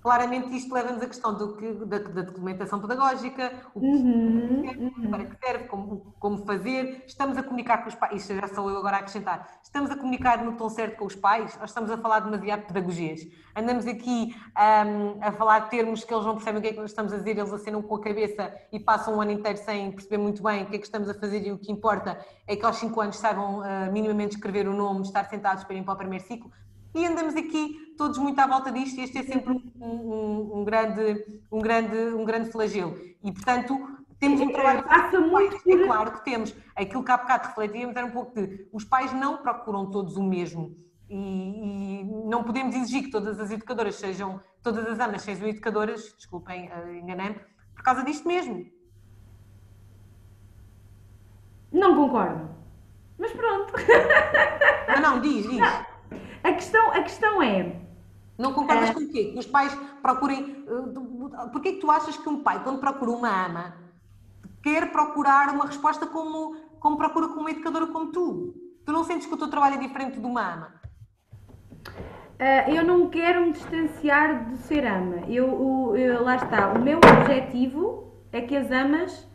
Claramente isto leva-nos à questão do que, da, da, documentação pedagógica, o que, uhum, uhum. para que serve, como, como, fazer, estamos a comunicar com os pais, isto já sou eu agora a acrescentar, estamos a comunicar no tom certo com os pais ou estamos a falar demasiado de pedagogias? Andamos aqui um, a falar de termos que eles não percebem o que é que nós estamos a dizer, eles acenam com a cabeça e passam um ano inteiro sem perceber muito bem o que é que estamos a fazer e o que importa é que aos 5 anos saibam uh, minimamente escrever o nome, estar sentados para ir para o primeiro ciclo e andamos aqui todos muito à volta disto e este é sempre um, um, um grande, um, grande, um grande flagelo. E, portanto, temos um trabalho... Passa muito É claro que temos. Aquilo que há bocado refletíamos era um pouco de... Os pais não procuram todos o mesmo. E, e, não podemos exigir que todas as educadoras sejam, todas as amas sejam educadoras, desculpem, uh, enganei-me, por causa disto mesmo. Não concordo. Mas pronto. Não, não, diz, diz. Não. A questão, a questão é. Não concordas é... com o quê? Que os pais procurem. Eh, porquê que tu achas que um pai, quando procura uma ama, quer procurar uma resposta como, como procura com uma educadora como tu? Tu não sentes que o teu trabalho é diferente de uma ama? Uh, eu não quero me distanciar de ser ama. Eu, eu, lá está. O meu objetivo é que as amas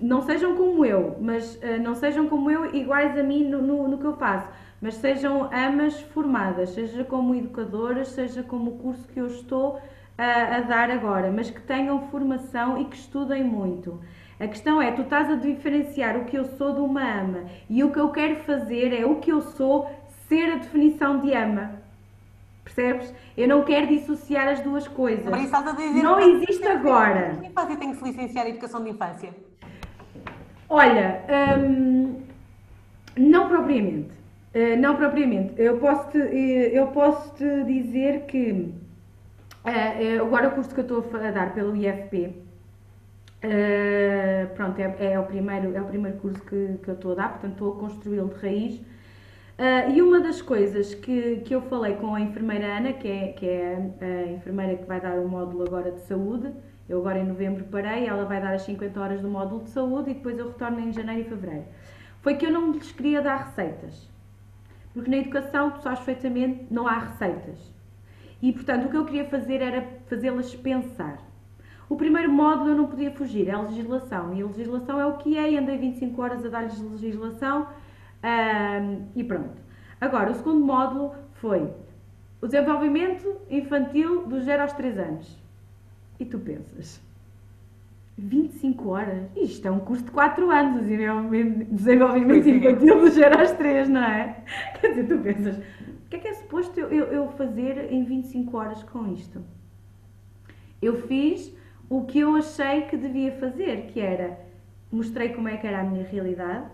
não sejam como eu, mas uh, não sejam como eu iguais a mim no, no, no que eu faço mas sejam amas formadas, seja como educadoras, seja como o curso que eu estou a, a, dar agora, mas que tenham formação e que estudem muito. A questão é, tu estás a diferenciar o que eu sou de uma ama e o que eu quero fazer é o que eu sou ser a definição de ama. Percebes? Eu não quero dissociar as duas coisas. Mas estás a dizer não existe agora. Que infância tem que se licenciar em Educação de Infância? Olha, hum, não propriamente. Uh, não propriamente. Eu posso-te eh, eu posso -te dizer que uh, agora o curso que eu estou a dar pelo IFP, pronto, é, é, o primeiro, é o primeiro curso que, que eu estou a dar, portanto estou a construí-lo de raiz. e uma das coisas que, que eu falei com a enfermeira Ana, que é, que é a enfermeira que vai dar o módulo agora de saúde, eu agora em novembro parei, ela vai dar as 50 horas do módulo de saúde e depois eu retorno em janeiro e fevereiro. Foi que eu não lhes queria dar receitas porque na educação, tu sabes perfeitamente, não há receitas. E, portanto, o que eu queria fazer era fazê-las pensar. O primeiro módulo eu não podia fugir, é a legislação. E a legislação é o que é, e andei 25 horas a dar-lhes legislação e pronto. Agora, o segundo módulo foi o desenvolvimento infantil dos 0 aos 3 anos. E tu pensas, 25 horas. Isto é um curso de 4 anos, desenvolvimento é. infantil do 0 às 3, não é? Quer dizer, tu pensas, o que é que é suposto eu, eu, eu fazer em 25 horas com isto? Eu fiz o que eu achei que devia fazer, que era mostrei como é que era a minha realidade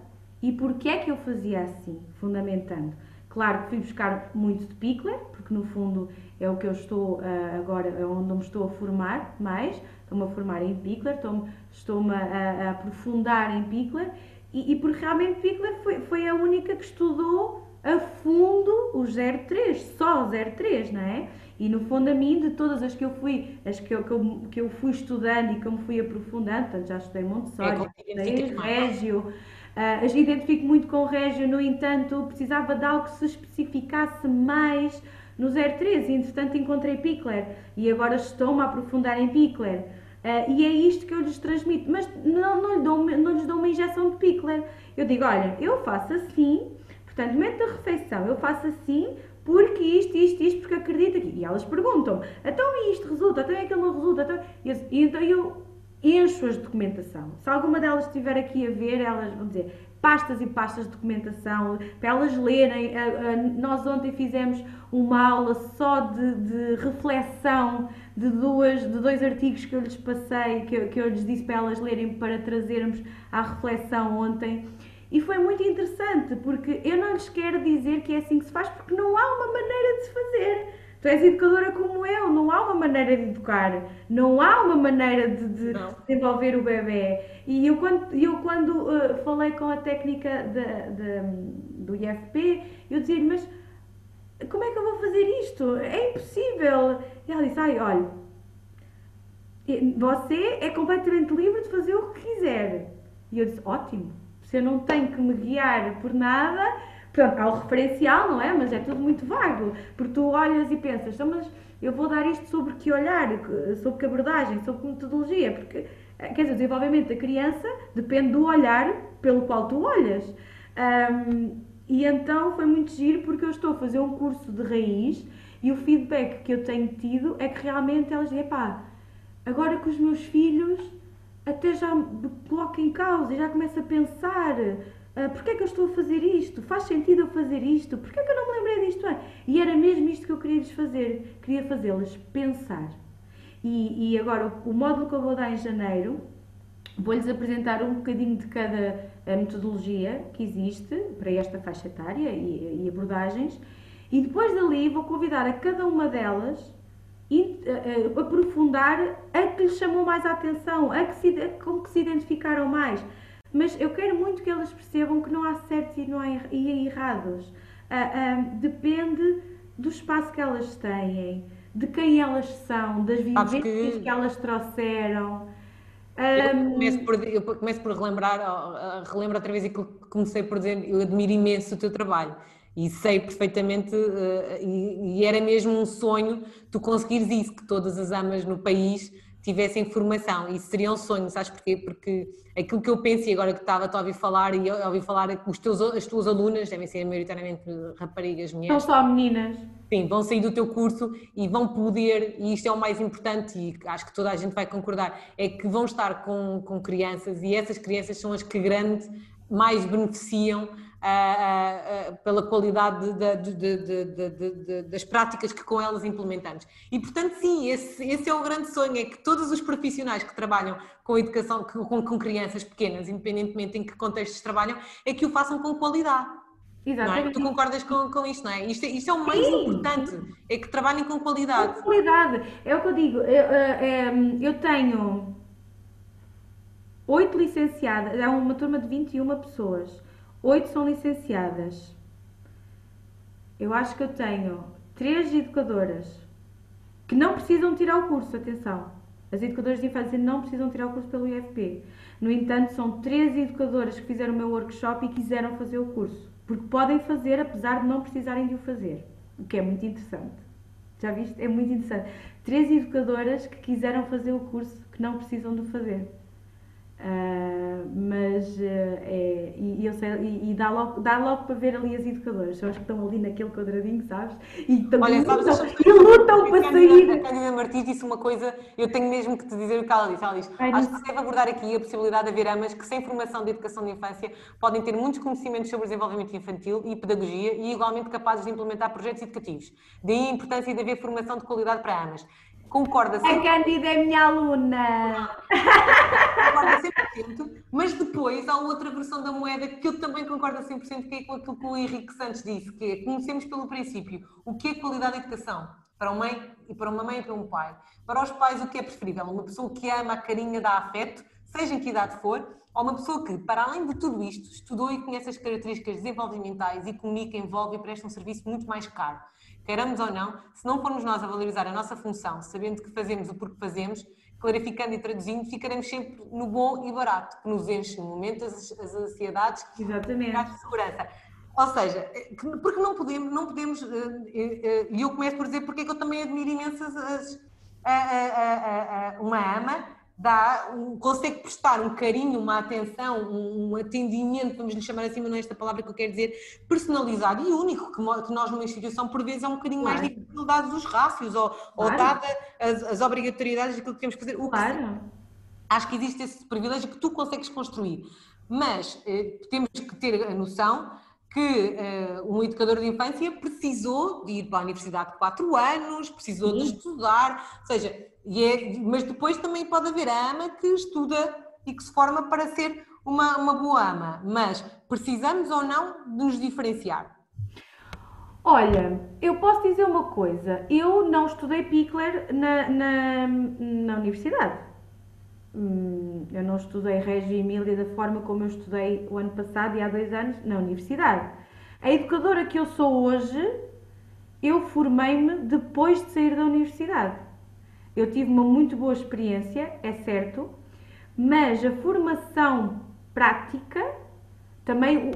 e porque é que eu fazia assim, fundamentando. Claro que fui buscar muito de Pickler, porque no fundo é o que eu estou uh, agora, é onde me estou a formar mais, estou-me a formar em Pickler, estou-me a, a, aprofundar em Pickler. E, e porque realmente Pickler foi, foi a única que estudou a fundo o 03, só o 03, não é? E no fundo a mim, de todas as que eu fui, as que eu, que eu, que eu fui estudando e que eu me fui aprofundando, portanto já estudei Montessori, é, estudei Régio, uh, as identifico muito com o Régio, no entanto precisava de algo que se especificasse mais no 03 e entretanto encontrei Pickler e agora estou-me a aprofundar em Pickler. Uh, e é isto que eu lhes transmito, mas não, não, lhe dou, não lhes dou uma injeção de Pickler. Eu digo, olha, eu faço assim, portanto, momento da refeição, eu faço assim, porque isto, isto, isto, porque acredito aqui. E elas perguntam, então isto resulta, então aquilo não resulta, então... E, então eu encho-as de documentação. Se alguma delas estiver aqui a ver, elas vão dizer pastas e pastas de documentação para elas lerem. Nós ontem fizemos uma aula só de, de reflexão de, duas, de dois artigos que eu lhes passei, que eu, que eu lhes disse para elas lerem para trazermos à reflexão ontem. E foi muito interessante, porque eu não lhes quero dizer que é assim que se faz, porque não há uma maneira de se fazer. Tu és educadora como eu, não há uma maneira de educar, não há uma maneira de, de desenvolver o bebê. E eu quando, eu, quando uh, falei com a técnica de, de, do IFP, eu dizia-lhe, mas como é que eu vou fazer isto? É impossível. E ela disse, ai, olha, você é completamente livre de fazer o que quiser. E eu disse, ótimo, eu não tenho que me guiar por nada, Pronto, há o referencial, não é? Mas é tudo muito vago, porque tu olhas e pensas, então, mas eu vou dar isto sobre que olhar, sobre que abordagem, sobre que metodologia, porque, eh, quer dizer, o desenvolvimento da criança depende do olhar pelo qual tu olhas. Um, e então foi muito giro porque eu estou a fazer um curso de raiz e o feedback que eu tenho tido é que realmente elas dizem, pá, agora que os meus filhos até já me em causa e já começo a pensar Uh, Porquê é que eu estou a fazer isto? Faz sentido eu fazer isto? Porquê é que eu não me lembrei disto? E era mesmo isto que eu queria lhes fazer. Queria fazê-las pensar. E, e, agora, o, módulo que eu vou dar em janeiro, vou-lhes apresentar um bocadinho de cada ah, metodologia que existe para esta faixa etária e, e abordagens. E depois dali vou convidar a cada uma delas e, uh, uh, aprofundar a que lhes chamou mais a atenção, a que se, a, com que se identificaram mais. Mas eu quero muito que elas percebam que não há certos e, não há e errados. Uh, uh, depende do espaço que elas têm, de quem elas são, das vivências que... que... elas trouxeram. Eu começo, por, eu começo por relembrar, relembro outra vez e comecei por dizer, eu admiro imenso o teu trabalho e sei perfeitamente, uh, e, e, era mesmo um sonho tu conseguires isso, que todas as amas no país tivessem formação. Isso seria um sonho, sabes porquê? Porque aquilo que eu penso, e agora que estava a ouvir falar, e eu ouvi falar que os teus, as tuas alunas devem ser maioritariamente raparigas, mulheres. São só meninas. Sim, vão sair do teu curso e vão poder, e isto é o mais importante, e acho que toda a gente vai concordar, é que vão estar com, com crianças e essas crianças são as que grande mais beneficiam pela qualidade de, de, de, das práticas que com elas implementamos. E, portanto, sim, esse, esse, é o grande sonho, é que todos os profissionais que trabalham com educação, com, com crianças pequenas, independentemente em que contextos trabalham, é que o façam com qualidade. É? Exatamente. É? Tu concordas com, com isto, não é? Isto, isto é o mais Sim. importante, é que trabalhem com qualidade. Com qualidade, é o que eu digo. Eu, eu, eu tenho oito licenciadas, é uma turma de 21 pessoas oito são licenciadas. Eu acho que eu tenho três educadoras que não precisam tirar o curso, atenção. As educadoras de infância não precisam tirar o curso pelo IFP. No entanto, são três educadoras que fizeram o meu workshop e quiseram fazer o curso. Porque podem fazer, apesar de não precisarem de o fazer. O que é muito interessante. Já viste? É muito interessante. Três educadoras que quiseram fazer o curso que não precisam de o fazer. Uh, mas uh, é, e, eu sei, e, e, dá, logo, dá logo para ver ali as educadoras, são as que estão ali naquele quadradinho, sabes? E, estão, Olha, lutam, sabes, e lutam para sair. A Cândida Martins disse uma coisa, eu tenho mesmo que te dizer o que ela disse. Ela diz: Ai, Acho que se deve abordar aqui a possibilidade de haver amas que, sem formação de educação de infância, podem ter muitos conhecimentos sobre desenvolvimento infantil e pedagogia e igualmente capazes de implementar projetos educativos. Daí a importância de haver formação de qualidade para amas. Concorda sempre. A Cândida é minha aluna. Concorda 100%, mas depois há outra versão da moeda que eu também concordo a 100%, que é com aquilo que o Henrique Santos disse, que é conhecemos pelo princípio o que é qualidade de educação para uma mãe e para uma mãe e para um pai. Para os pais, o que é preferível? Uma pessoa que ama a carinha, dá afeto, seja em que idade for, ou uma pessoa que, para além de tudo isto, estudou e conhece as características desenvolvimentais e comunica, envolve e presta um serviço muito mais caro queiramos ou não, se não formos nós a valorizar a nossa função, sabendo que fazemos o porquê fazemos, clarificando e traduzindo, ficaremos sempre no bom e barato, que nos enche no momento as, as ansiedades Exatamente. e segurança. Ou seja, porque não podemos, não podemos, eh, eh, eh, e eu começo por dizer porque é que eu também admiro imensas as, a, a, a, uma ama dá, consegue prestar um carinho, uma atenção, um, atendimento, vamos lhe chamar assim, mas não é esta palavra que eu quero dizer, personalizado e único, que, que nós numa instituição por vezes é um bocadinho claro. mais difícil dados os rácios ou, claro. ou dada as, as, obrigatoriedades daquilo que temos que fazer. O claro. acho que existe esse privilégio que tu consegues construir. Mas eh, temos que ter a noção que uh, um educador de infância precisou de ir para a universidade de 4 anos, precisou Sim. de estudar, ou seja, é, mas depois também pode haver a ama que estuda e que se forma para ser uma, uma boa ama. Mas precisamos ou não de nos diferenciar? Olha, eu posso dizer uma coisa, eu não estudei Pickler na, na, na universidade. Hum, eu não estudei Régio e Emília da forma como eu estudei o ano passado e há dois anos na universidade. A educadora que eu sou hoje, eu formei-me depois de sair da universidade. Eu tive uma muito boa experiência, é certo, mas a formação prática também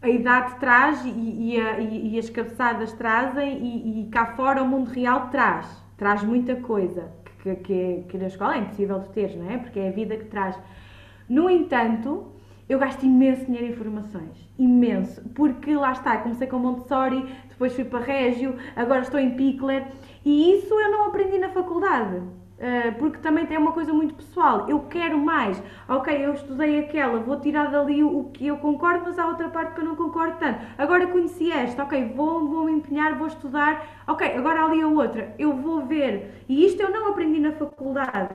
a idade traz e, e, a, e, as cabeçadas trazem e, e cá fora o mundo real traz, traz muita coisa que, que, que na escola é impossível de ter, não é? Porque é a vida que traz. No entanto, eu gasto imenso dinheiro em formações, imenso, porque lá está, comecei com Montessori, depois fui para Régio, agora estou em Pickler e isso eu não aprendi na faculdade. Uh, porque também tem uma coisa muito pessoal. Eu quero mais. Ok, eu estudei aquela, vou tirar dali o, que eu concordo, mas há outra parte que eu não concordo tanto. Agora conheci esta, ok, vou, vou me empenhar, vou estudar. Ok, agora ali a outra, eu vou ver. E isto eu não aprendi na faculdade.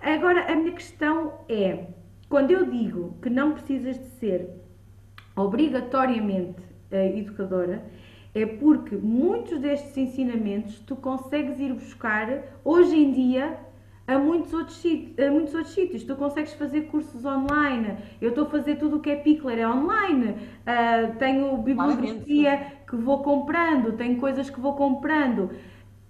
Agora a minha questão é: quando eu digo que não precisas de ser obrigatoriamente uh, educadora, é porque muitos destes ensinamentos tu consegues ir buscar hoje em dia a muitos outros, a muitos outros sítios. Tu consegues fazer cursos online. Eu estou a fazer tudo o que é Pickler, é online. Uh, tenho bibliografia que vou comprando, tenho coisas que vou comprando.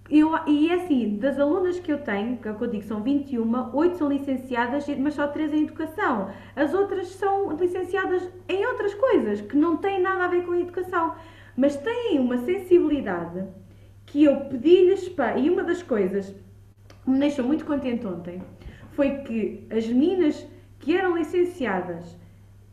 Eu, e é assim, das alunas que eu tenho, que é o que eu digo, são 21, 8 são licenciadas, mas só 3 em educação. As outras são licenciadas em outras coisas, que não têm nada a ver com a educação mas têm uma sensibilidade que eu pedi-lhes para. E uma das coisas que me deixou muito contente ontem foi que as meninas que eram licenciadas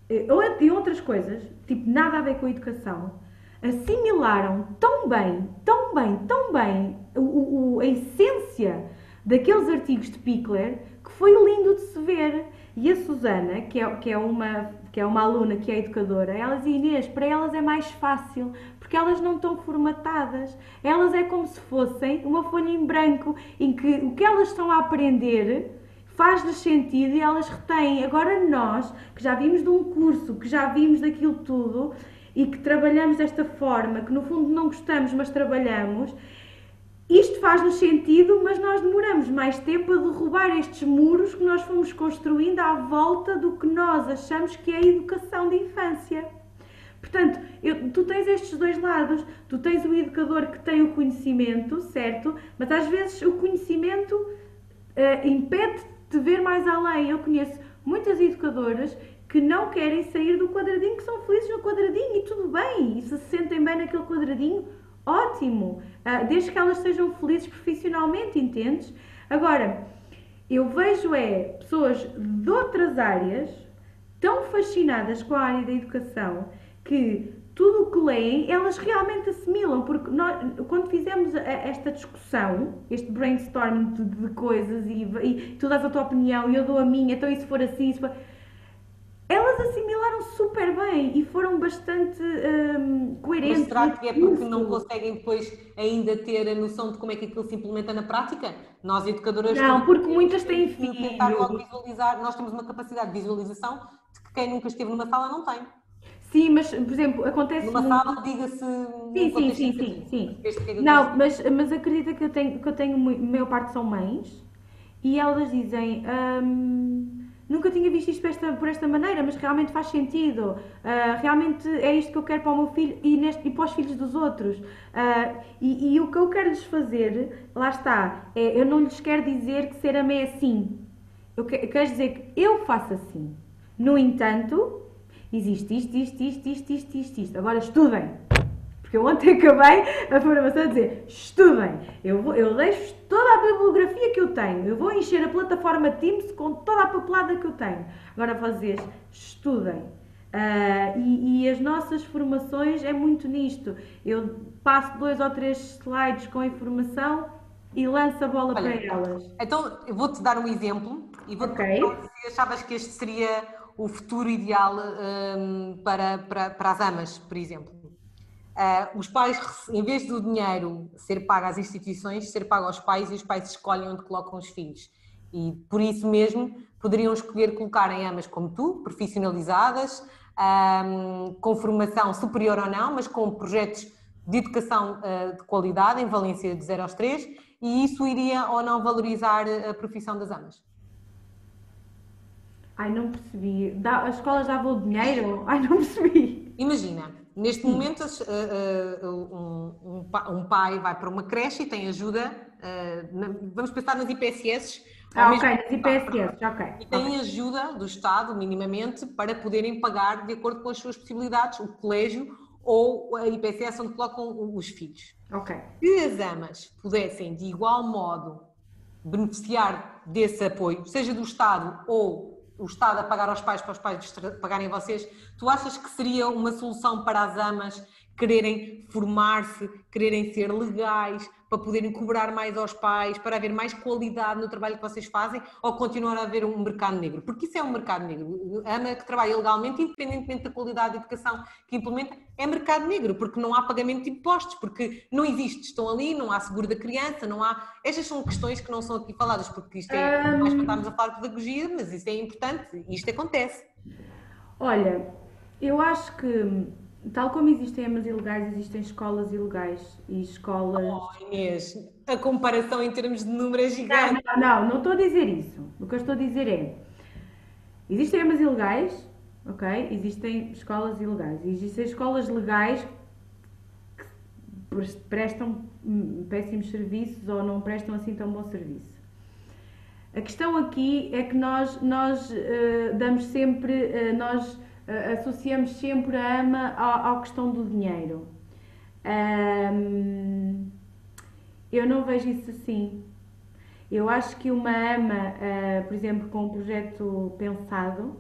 eh, ou em outras coisas, tipo nada a ver com a educação, assimilaram tão bem, tão bem, tão bem o, o, a essência daqueles artigos de Pickler que foi lindo de se ver. E a Susana, que é, que é, uma, que é uma aluna que é educadora, ela dizia, Inês, para elas é mais fácil, porque elas não estão formatadas. Elas é como se fossem uma folha em branco, em que o que elas estão a aprender faz-lhes sentido e elas retêm. Agora nós, que já vimos de um curso, que já vimos daquilo tudo e que trabalhamos desta forma, que no fundo não gostamos, mas trabalhamos, isto faz-nos sentido, mas nós demoramos mais tempo a derrubar estes muros que nós fomos construindo à volta do que nós achamos que é a educação de infância. Portanto, eu, tu tens estes dois lados. Tu tens o educador que tem o conhecimento, certo? Mas às vezes o conhecimento uh, impede-te de ver mais além. Eu conheço muitas educadoras que não querem sair do quadradinho, que são felizes no quadradinho e tudo bem, e se sentem bem naquele quadradinho, ótimo, desde que elas sejam felizes profissionalmente, entendes? Agora, eu vejo é pessoas de outras áreas tão fascinadas com a área da educação que tudo o que leem elas realmente assimilam, porque nós, quando fizemos esta discussão, este brainstorming de, coisas e, e, tu dás a tua opinião e eu dou a minha, então se for assim, se for elas assimilaram super bem e foram bastante um, coerentes. Mas será que é porque não conseguem depois ainda ter a noção de como é que aquilo se implementa na prática? Nós, educadoras... Não, porque muitas têm filhos. Nós temos uma capacidade de visualização de que quem nunca esteve numa sala não tem. Sim, mas, por exemplo, acontece... Numa sala, diga-se... Sim, sim, sim, sim, sim. Não, mas, mas acredita que eu tenho, que eu tenho, a maior parte são mães, e elas dizem... Nunca tinha visto isto por esta, por esta maneira, mas realmente faz sentido. Uh, realmente é isto que eu quero para o meu filho e, neste, e para os filhos dos outros. Uh, e, e, o que eu quero lhes fazer, lá está, é, eu não lhes quero dizer que ser amé é assim. Eu, que, eu quero dizer que eu faço assim. No entanto, existe isto, isto, isto, isto, isto, isto, isto. Agora estudem. Porque eu ontem acabei a formação a dizer: estudem. Eu, vou, eu deixo toda a bibliografia que eu tenho. Eu vou encher a plataforma Teams com toda a papelada que eu tenho. Agora vocês estudem. Uh, e, e, as nossas formações é muito nisto. Eu passo dois ou três slides com informação e lanço a bola Olha, para elas. Então, eu vou-te dar um exemplo e vou okay. se achavas que este seria o futuro ideal um, para, para, para as amas, por exemplo. Uh, os pais, em vez do dinheiro ser pago às instituições, ser pago aos pais e os pais escolhem onde colocam os filhos. E por isso mesmo poderiam escolher colocar em amas como tu, profissionalizadas, um, com formação superior ou não, mas com projetos de educação uh, de qualidade em Valência de 0 aos 3, e isso iria ou não valorizar a profissão das amas? Ai, não percebi. Da, as escolas davam dinheiro? Ai, não percebi. Imagina, neste Sim. momento uh, uh, um, um, pai vai para uma creche e tem ajuda, na, vamos pensar nas IPSS. Ah, ok, nas IPSS, ok. E tem okay. ajuda do Estado, minimamente, para poderem pagar de acordo com as suas possibilidades, o colégio ou a IPSS onde colocam os filhos. Ok. Se as amas pudessem, de igual modo, beneficiar desse apoio, seja do Estado ou o Estado a pagar aos pais para os pais pagarem vocês, tu achas que seria uma solução para as amas quererem formar-se, quererem ser legais, para poderem cobrar mais aos pais, para haver mais qualidade no trabalho que vocês fazem, ou continuar a haver um mercado negro? Porque isso é um mercado negro. A AMA que trabalha legalmente, independentemente da qualidade de educação que implementa, é mercado negro, porque não há pagamento de impostos, porque não existe, estão ali, não há seguro da criança, não há. Estas são questões que não são aqui faladas, porque isto é. Um... Mais para estarmos a falar de pedagogia, mas isso é importante e isto acontece. Olha, eu acho que Tal como existem EMAs ilegais, existem escolas ilegais e escolas. Oh, Inês, a comparação em termos de número é gigante. Não, não, não estou a dizer isso. O que eu estou a dizer é: existem EMAs ilegais, ok? Existem escolas ilegais. Existem escolas legais que prestam péssimos serviços ou não prestam assim tão bom serviço. A questão aqui é que nós, nós uh, damos sempre, uh, nós associamos sempre a ama à, à questão do dinheiro. Um, eu não vejo isso assim. Eu acho que uma ama, uh, por exemplo, com um projeto pensado,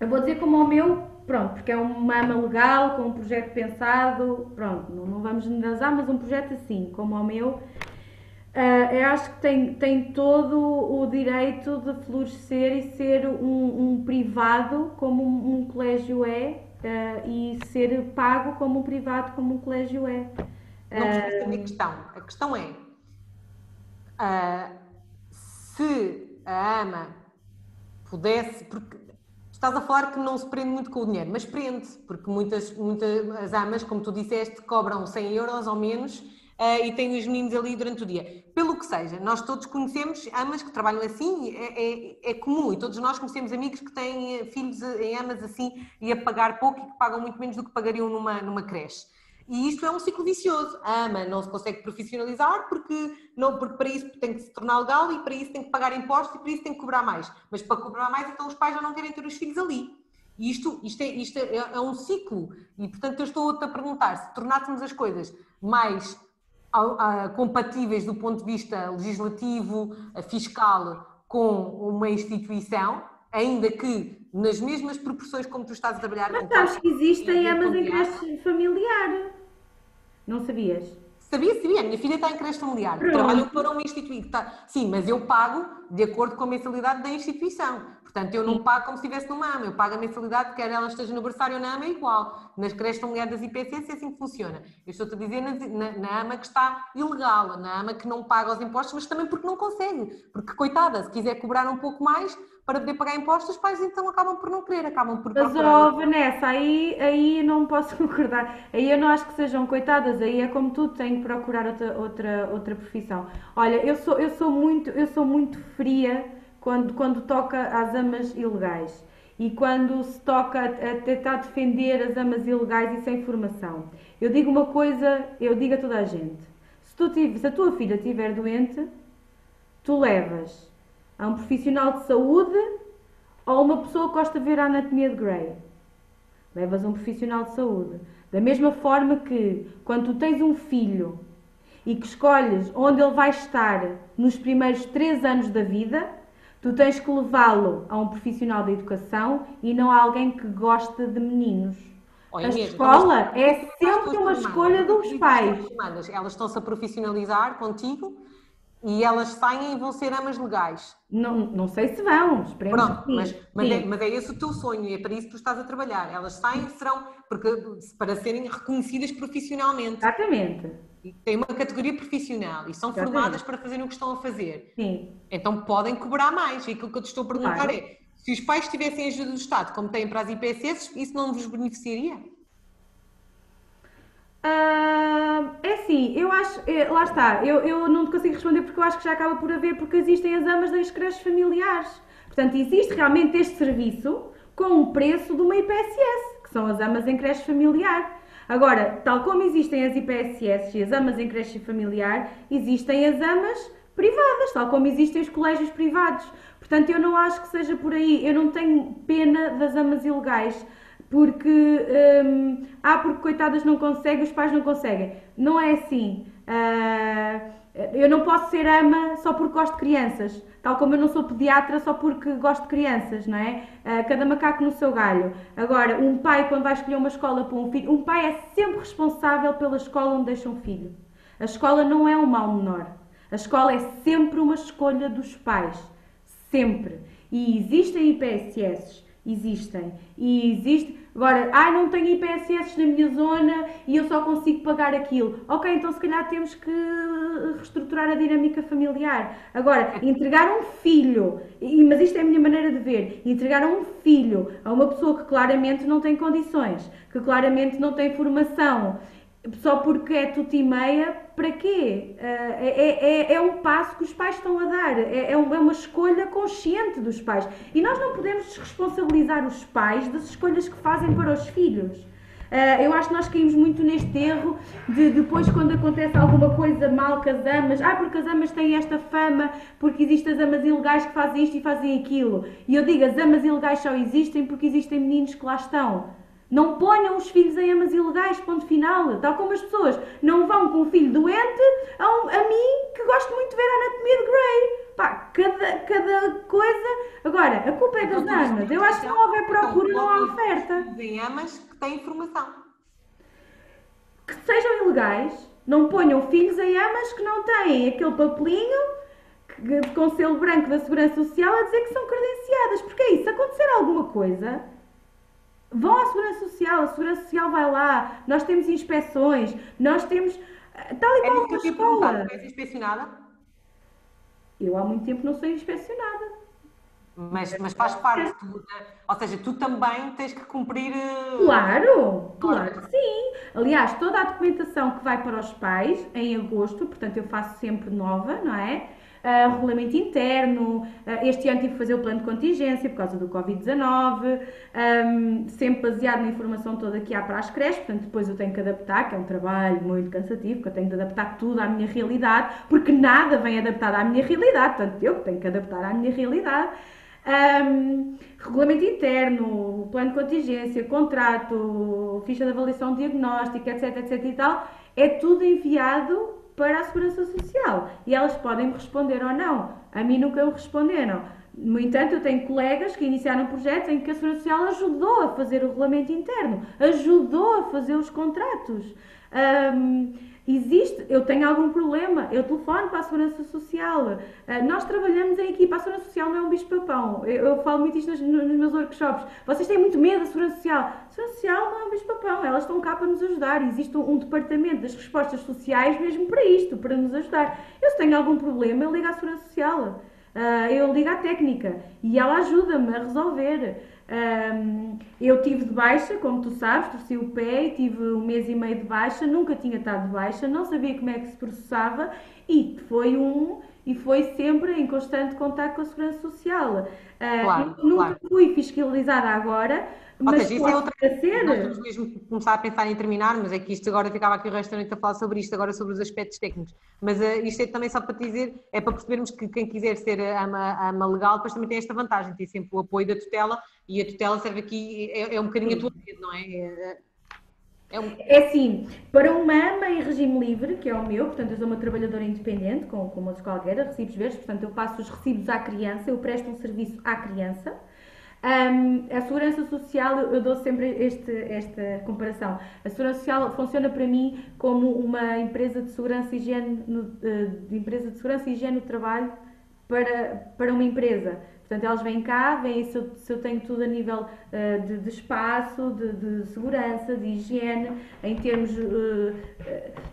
eu vou dizer como o meu, pronto, porque é uma ama legal, com um projeto pensado, pronto, não, não vamos generalizar, mas um projeto assim, como o meu, Uh, eu acho que tem, tem todo o direito de florescer e ser um, um privado como um, um colégio é uh, e ser pago como um privado como um colégio é. Não percebeste a minha questão. A questão é uh, se a AMA pudesse, porque estás a falar que não se prende muito com o dinheiro, mas prende, porque muitas, muitas as AMAs, como tu disseste, cobram 100 euros ou menos uh, e tem os meninos ali durante o dia. Pelo que seja, nós todos conhecemos amas que trabalham assim, é, é, é, comum, e todos nós conhecemos amigos que têm eh, filhos em amas assim e a pagar pouco e que pagam muito menos do que pagariam numa, numa creche. E isto é um ciclo vicioso. A AMA não se consegue profissionalizar porque, não, porque para isso tem que se tornar legal e para isso tem que pagar impostos e para isso tem que cobrar mais. Mas para cobrar mais, então os pais já não querem ter os filhos ali. E isto, isto, é, isto é, é um ciclo. E portanto eu estou-te a perguntar, se tornássemos as coisas mais compatíveis do ponto de vista legislativo, fiscal, com uma instituição, ainda que nas mesmas proporções como tu estás a trabalhar. Mas sabes que existem amas em creche familiar. Não sabias? Sabia, sabia. A minha filha está em creche familiar. Pronto. Trabalho para uma instituição. Tá. Sim, mas eu pago de acordo com a mensalidade da instituição. Portanto, eu não pago como se estivesse numa AMA, eu pago a mensalidade, quer ela esteja no berçário ou na AMA, é igual. Nas creches familiares das IPCs é assim que funciona. Eu estou-te a dizer na, na, na, AMA que está ilegal, na AMA que não paga os impostos, mas também porque não consegue. Porque, coitada, se quiser cobrar um pouco mais para poder pagar impostos, os pais então acabam por não querer, acabam por Mas, oh, Vanessa, aí, aí não posso concordar. Aí eu não acho que sejam coitadas, aí é como tu, têm que procurar outra, outra, outra profissão. Olha, eu sou, eu sou muito, eu sou muito fria quando, quando toca às amas ilegais e quando se toca a tentar defender as amas ilegais e sem formação. Eu digo uma coisa, eu digo a toda a gente: se, tu, se a tua filha estiver doente, tu levas a um profissional de saúde ou a uma pessoa que gosta de ver a anatomia de Grey. Levas um profissional de saúde. Da mesma forma que quando tu tens um filho e que escolhes onde ele vai estar nos primeiros três anos da vida, Tu tens que levá-lo a um profissional da educação e não a alguém que gosta de meninos. Olha, a mesmo, escola é sempre uma escolha dos pais. Elas estão-se a profissionalizar contigo E elas saem e vão ser amas legais. Não, não sei se vão, esperemos Pronto, que mas, mas, é, mas é esse o teu sonho e é para isso que tu estás a trabalhar. Elas saem e serão porque, para serem reconhecidas profissionalmente. Exatamente. Têm uma categoria profissional e são Exatamente. formadas para fazerem o que estão a fazer. Sim. Então podem cobrar mais. E aquilo que eu te estou a perguntar Claro. é: se os pais tivessem ajuda do Estado, como têm para as IPSS, isso não vos beneficiaria? Ah, é assim, eu acho, é, lá está, eu, eu não te consigo responder porque eu acho que já acaba por haver, porque existem as amas das creches familiares. Portanto, existe realmente este serviço com um preço de uma IPSS, que são as amas em creche familiar. Agora, tal como existem as IPSS e as amas em creche familiar, existem as amas privadas, tal como existem os colégios privados. Portanto, eu não acho que seja por aí. Eu não tenho pena das amas ilegais porque hum, ah, porque coitadas não conseguem, os pais não conseguem. Não é assim. Ah, eu não posso ser ama só porque gosto de crianças, tal como eu não sou pediatra só porque gosto de crianças, não é? Ah, cada macaco no seu galho. Agora, um pai, quando vai escolher uma escola para um filho, um pai é sempre responsável pela escola onde deixa um filho. A escola não é um mal menor. A escola é sempre uma escolha dos pais. Sempre. E existem IPSS, existem. E existe. Agora, ah, não tenho IPSS na minha zona e eu só consigo pagar aquilo. Ok, então se calhar temos que reestruturar a dinâmica familiar. Agora, entregar um filho, e- mas isto é a minha maneira de ver, entregar um filho a uma pessoa que claramente não tem condições, que claramente não tem formação, só porque é tudo e meia, para quê? Ah, É, é- é um passo que os pais estão a dar, é, é é uma escolha consciente dos pais. E nós não podemos desresponsabilizar os pais das escolhas que fazem para os filhos. Ah, eu acho que nós caímos muito neste erro de depois, quando acontece alguma coisa mal com as amas, ah, porque as amas têm esta fama, porque existem as amas ilegais que fazem isto e fazem aquilo. E eu digo, as amas ilegais só existem porque existem meninos que lá estão. Não ponham os filhos em amas ilegais, ponto final. Tal como as pessoas não vão com um filho doente a, um- a mim, que gosto muito de ver a anatomia de Grey. Pá, cada, cada coisa. Agora, a culpa é das amas. Eu acho que não houver procura, não há oferta. Em amas que têm formação. Que sejam ilegais, não ponham filhos em amas que não têm aquele papelinho que- com selo branco da Segurança Social a dizer que são credenciadas. Porque é isso, se acontecer alguma coisa, vão à Segurança Social, a Segurança Social vai lá, nós temos inspeções, nós temos. eh, Tal e É qual que uma escola. És inspecionada? Eu há muito tempo não sou inspecionada. Mas, mas faz parte, tu, ou seja, tu também tens que cumprir. eh, Claro, claro que sim. Aliás, toda a documentação que vai para os pais em agosto, portanto eu faço sempre nova, não é? Ah, regulamento interno, ah, este ano tive que fazer o plano de contingência por causa do Covid-19, ahm, sempre baseado na informação toda que há para as creches, portanto depois eu tenho que adaptar, que é um trabalho muito cansativo, porque eu tenho de adaptar tudo à minha realidade, porque nada vem adaptado à minha realidade, portanto eu que tenho que adaptar à minha realidade. Ahm, regulamento interno, plano de contingência, contrato, ficha de avaliação diagnóstica, etc, etc e tal, é tudo enviado para a Segurança Social e elas podem me responder ou não. A mim nunca me responderam. No entanto, eu tenho colegas que iniciaram projetos em que a Segurança Social ajudou a fazer o regulamento interno, ajudou a fazer os contratos. Ahm, existe, eu tenho algum problema, eu telefono para a Segurança Social. Ah, nós trabalhamos em equipa, a Segurança Social não é um bicho-papão. Eu, eu falo muito isto nos, nos meus workshops. Vocês têm muito medo da Segurança Social. A Segurança Social não é um bicho-papão, elas estão cá para nos ajudar. Existe um, um departamento das respostas sociais mesmo para isto, para nos ajudar. Eu se tenho algum problema, eu ligo à Segurança Social. Ah, eu ligo à técnica e ela ajuda-me a resolver. Ahm, eu tive de baixa, como tu sabes, torci o pé e tive um mês e meio de baixa, nunca tinha estado de baixa, não sabia como é que se processava e foi um e foi sempre em constante contato com a Segurança Social. Ah, Claro, nunca claro. fui fiscalizada agora, mas seja, isso é outra vir a ser. Nós temos mesmo começar a pensar em terminar, mas é que isto agora ficava aqui o resto da noite a falar sobre isto, agora sobre os aspectos técnicos. Mas eh, isto é também só para te dizer, é para percebermos que quem quiser ser ama, ama legal, depois também tem esta vantagem, tem sempre o apoio da tutela e a tutela serve aqui, é, é um bocadinho a tua rede, não é? É, é um, É assim, para uma ama em regime livre, que é o meu, portanto eu sou uma trabalhadora independente, com, com outros qualquer, recibos verdes, portanto eu faço os recibos à criança, eu presto um serviço à criança. Um, a segurança social, eu dou sempre este, esta comparação. A segurança social funciona para mim como uma empresa de segurança e higiene, eh, de empresa de segurança e higiene no trabalho para, para uma empresa. Portanto, elas vêm cá, veem se eu, se eu tenho tudo a nível uh, de, de, espaço, de, de, segurança, de higiene, em termos, uh,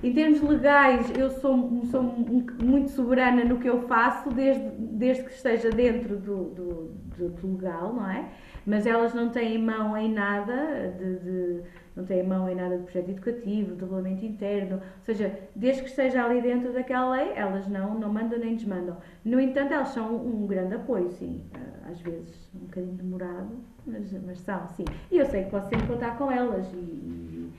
em termos legais, eu sou, sou muito soberana no que eu faço, desde, desde que esteja dentro do, do, do, do legal, não é? Mas elas não têm mão em nada de não têm mão em nada de projeto educativo, de regulamento interno, ou seja, desde que esteja ali dentro daquela lei, elas não, não mandam nem desmandam. No entanto, elas são um grande apoio, sim, eh, às vezes um bocadinho demorado, mas, mas são, sim. E eu sei que posso sempre contar com elas. E, e,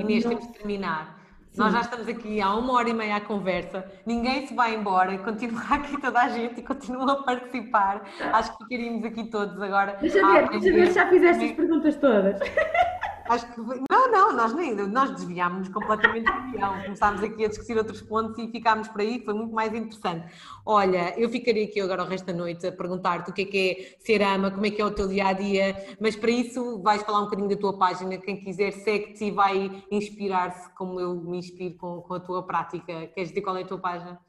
Inês, temos de terminar. Sim. Nós já estamos aqui há uma hora e meia à conversa, ninguém se vai embora, continua aqui toda a gente e continua a participar. Acho que ficaríamos aqui todos agora. Deixa ver, deixa ver se já fizeste as perguntas todas. Acho que não, não, nós nem nós desviámos completamente do guião. Começámos aqui a discutir outros pontos e ficámos por aí, foi muito mais interessante. Olha, eu ficaria aqui agora o resto da noite a perguntar-te o que é que é ser ama, como é que é o teu dia a dia, mas para isso vais falar um bocadinho da tua página. Quem quiser segue-te e vai inspirar-se como eu me inspiro com, com a tua prática. Queres dizer qual é a tua página?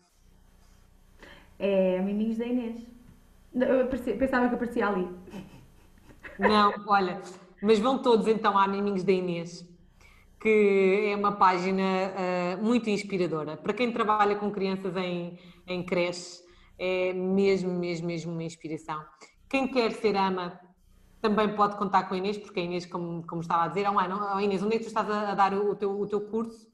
É Miminhos da Inês. Eu pensava que aparecia ali. Não, olha, mas vão todos então à Miminhos da Inês, que é uma página uh, muito inspiradora. Para quem trabalha com crianças em, em creche, é mesmo, mesmo, mesmo uma inspiração. Quem quer ser ama também pode contar com a Inês, porque a Inês, como, como estava a dizer, há um ano. Oh, Inês, onde é que tu estás a, dar o, o, teu, o teu curso?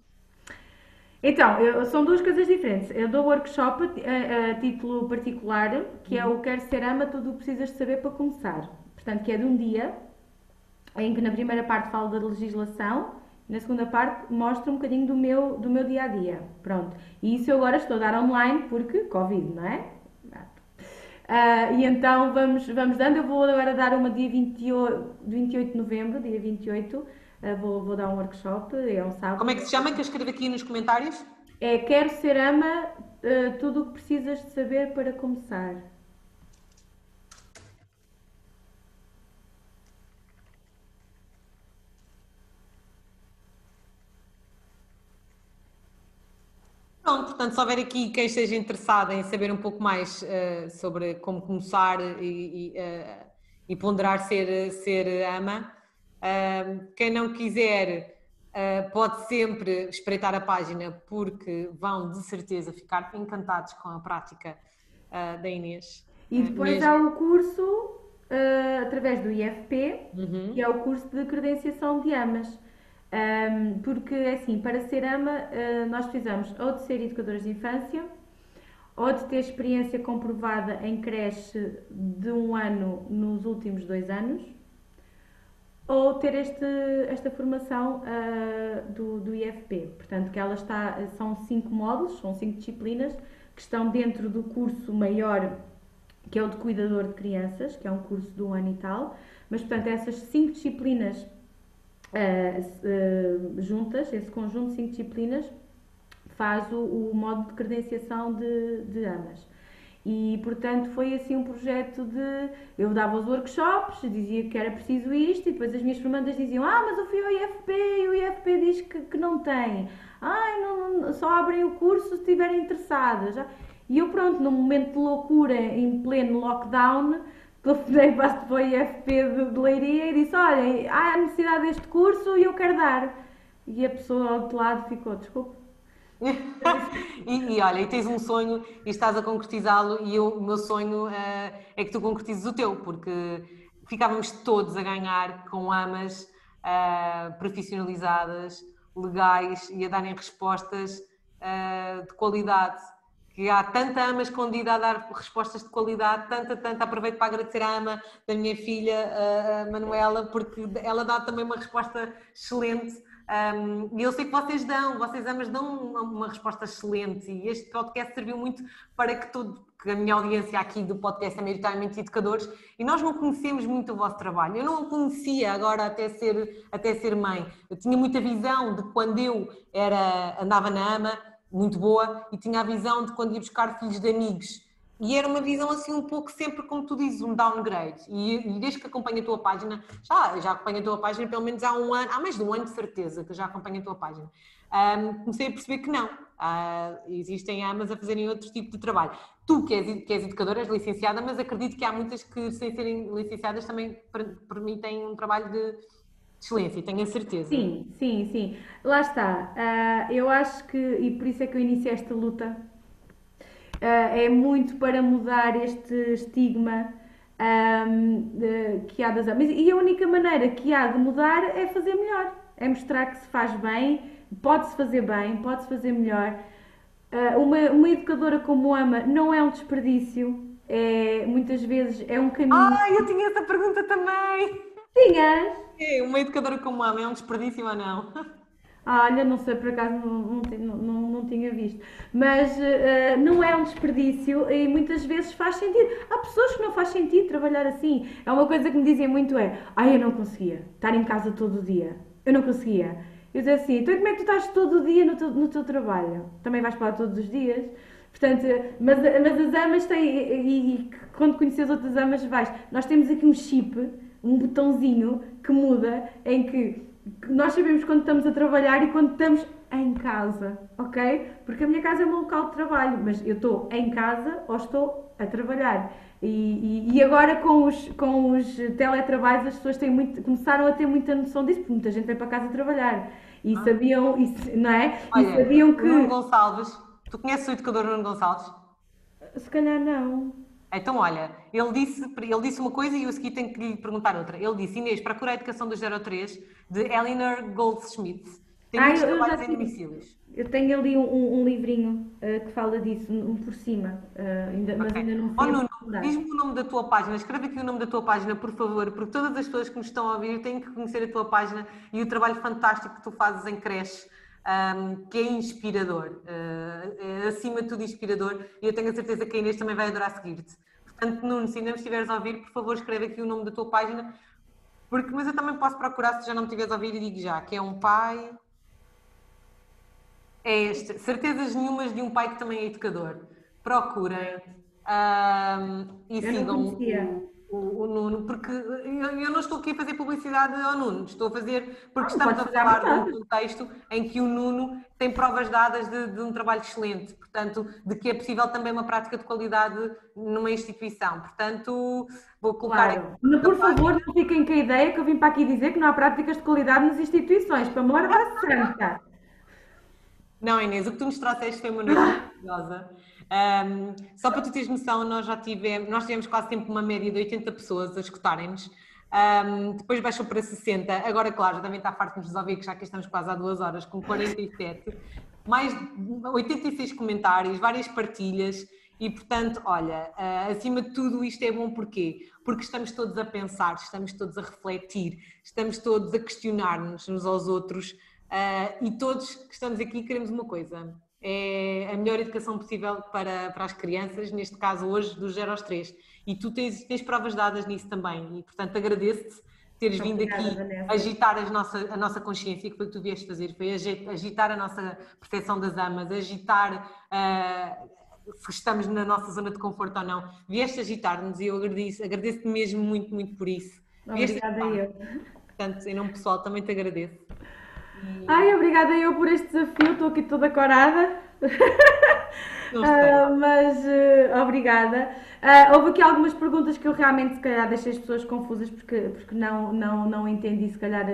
Então, eu, são duas coisas diferentes. Eu dou workshop a, a título particular, que é o. Quer Ser Ama, tudo o que precisas de saber para começar. Portanto, que é de um dia, em que na primeira parte falo da legislação na segunda parte mostro um bocadinho do meu, do meu dia a dia. Pronto. E isso eu agora estou a dar online porque Covid, não é? Uh, e então vamos, vamos dando. Eu vou agora dar uma dia 28, 28 de novembro, dia 28. Uh, ah, vou, vou dar um workshop, é um sábado. Como é que se chama? Que eu escrevo aqui nos comentários. É Quero Ser Ama, uh, tudo o que precisas de saber para começar. Pronto, portanto, se houver aqui quem esteja interessado em saber um pouco mais uh, sobre como começar e, e, uh, e, ponderar ser, ser ama, uh, quem não quiser pode sempre espreitar a página porque vão de certeza ficar encantados com a prática da Inês. E depois mesmo. há o curso através do IFP, uhum. que é o curso de credenciação de amas. Um, porque, assim, para ser ama, uh, nós precisamos ou de ser educadores de infância, ou de ter experiência comprovada em creche de um ano nos últimos dois anos, ou ter este, esta formação uh, do, do IFP. Portanto, que ela está, são cinco módulos, são cinco disciplinas que estão dentro do curso maior, que é o de cuidador de crianças, que é um curso de um ano e tal. Mas, portanto, essas cinco disciplinas uh, juntas, esse conjunto de cinco disciplinas, faz o, o modo de credenciação de, de AMAS. E, portanto, foi assim um projeto de. Eu dava os workshops, dizia que era preciso isto, e depois as minhas formandas diziam: Ah, mas eu fui ao IFP e o IFP diz que, que não tem. Ai, não, não, só abrem o curso se estiverem interessadas. E eu, pronto, num momento de loucura, em pleno lockdown, telefonei para o IFP de, de Leiria e disse: Olha, há necessidade deste curso e eu quero dar. E a pessoa ao outro lado ficou: Desculpe. e, e, olha, e tens um sonho e estás a concretizá-lo, e eu, o meu sonho uh, é que tu concretizes o teu, porque ficávamos todos a ganhar com amas uh, profissionalizadas, legais e a darem respostas uh, de qualidade que há tanta ama escondida a dar respostas de qualidade, tanta, tanta. Aproveito para agradecer à ama da minha filha, a Manuela, porque ela dá também uma resposta excelente. Um, e eu sei que vocês dão, vocês amas dão uma, uma, resposta excelente e este podcast serviu muito para que todo, que a minha audiência aqui do podcast é maioritariamente educadores e nós não conhecemos muito o vosso trabalho. Eu não o conhecia agora até ser, até ser mãe. Eu tinha muita visão de quando eu era, andava na AMA, muito boa e tinha a visão de quando ia buscar filhos de amigos e era uma visão assim um pouco sempre, como tu dizes, um downgrade. E, e desde que acompanho a tua página, já, já acompanho a tua página pelo menos há um ano, há mais de um ano de certeza que já acompanho a tua página. Um, comecei a perceber que não. Uh, existem amas a fazerem outro tipo de trabalho. Tu, que és, que és educadora, és licenciada, mas acredito que há muitas que, sem serem licenciadas, também permitem um trabalho de excelência, tenho a certeza. Sim, sim, sim. Lá está. Uh, eu acho que, e por isso é que eu iniciei esta luta uh, é muito para mudar este estigma um, que há das amas. E a única maneira que há de mudar é fazer melhor, é mostrar que se faz bem, pode-se fazer bem, pode-se fazer melhor. Uh, uma, uma educadora como ama não é um desperdício, é, muitas vezes é um caminho. Ah, eu tinha essa pergunta também! Tinhas? É, uma educadora como ama é um desperdício ou não? Ah, olha, não sei, por acaso não, não, não, não tinha visto. Mas uh, não é um desperdício e muitas vezes faz sentido. Há pessoas que não faz sentido trabalhar assim. É uma coisa que me dizem muito é, ah, eu não conseguia estar em casa todo o dia. Eu não conseguia. Eu dizia assim, então como é que tu estás todo o dia no teu, no teu trabalho? Também vais para lá todos os dias? Portanto, mas, mas as amas têm, e, e, e quando conheces outras amas vais, nós temos aqui um chip, um botãozinho que muda em que nós sabemos quando estamos a trabalhar e quando estamos em casa, ok? Porque a minha casa é o meu local de trabalho, mas eu estou em casa ou estou a trabalhar. E, e, e, agora com os, com os teletrabalhos as pessoas têm muito, começaram a ter muita noção disso, porque muita gente vem para casa trabalhar e ah. sabiam, e, não é? Olha, e sabiam que. Nuno Gonçalves, tu conheces o educador Nuno Gonçalves? Se calhar não. Então, olha, ele disse, ele disse uma coisa e eu a seguir tenho que lhe perguntar outra. Ele disse, Inês, procura a educação do 03 de Eleanor Goldschmidt. Tem ah, muitos trabalhos em domicílios. Eu tenho ali um, um livrinho uh, que fala disso, um por cima, uh, ainda, okay. mas ainda não oh, Nuno, diz-me o nome da tua página, escreve aqui o nome da tua página, por favor, porque todas as pessoas que nos estão a ouvir têm que conhecer a tua página e o trabalho fantástico que tu fazes em creche. Um, que é inspirador, uh, é acima de tudo inspirador, e eu tenho a certeza que a Inês também vai adorar seguir-te. Portanto, Nuno, se ainda me estiveres a ouvir, por favor, escreve aqui o nome da tua página, porque, mas eu também posso procurar se já não me estiveres a ouvir e digo já, que é um pai. É este, certezas nenhumas de um pai que também é educador. Procurem um, e sigam o, o, Nuno, porque eu, eu, não estou aqui a fazer publicidade ao Nuno, estou a fazer porque estamos a falar de um contexto em que o Nuno tem provas dadas de, de, um trabalho excelente, portanto, de que é possível também uma prática de qualidade numa instituição. Portanto, vou colocar. Claro. Mas, por favor, não fiquem com a ideia que eu vim para aqui dizer que não há práticas de qualidade nas instituições, para amor da santa. Não, Inês, o que tu nos trouxeste foi uma noite maravilhosa. Um, só para tu teres noção, nós já tivemos, nós tivemos quase sempre uma média de 80 pessoas a escutarem-nos. Um, depois baixou para 60. Agora, claro, já também está farto de nos ouvir, que já que estamos quase há duas horas, com 47. Mais 86 comentários, várias partilhas. E, portanto, olha, uh, acima de tudo isto é bom porquê? Porque estamos todos a pensar, estamos todos a refletir, estamos todos a questionar-nos uns aos outros uh, e todos que estamos aqui queremos uma coisa, é a melhor educação possível para, para as crianças, neste caso hoje dos 0 aos 3. E tu tens, tens provas dadas nisso também, e portanto agradeço-te teres Muito vindo obrigada, aqui Vanessa. agitar a nossa, a nossa consciência, que foi o que tu vieste fazer, foi agitar a nossa percepção das amas, agitar uh, se estamos na nossa zona de conforto ou não. Vieste agitar-nos e eu agradeço, agradeço-te mesmo muito, muito por isso. Obrigada eu. Portanto, em nome pessoal, também te agradeço. Ai, obrigada eu por este desafio, estou aqui toda corada. uh, mas uh, obrigada. Uh, houve aqui algumas perguntas que eu realmente se calhar deixei as pessoas confusas porque, porque não, não, não entendi se calhar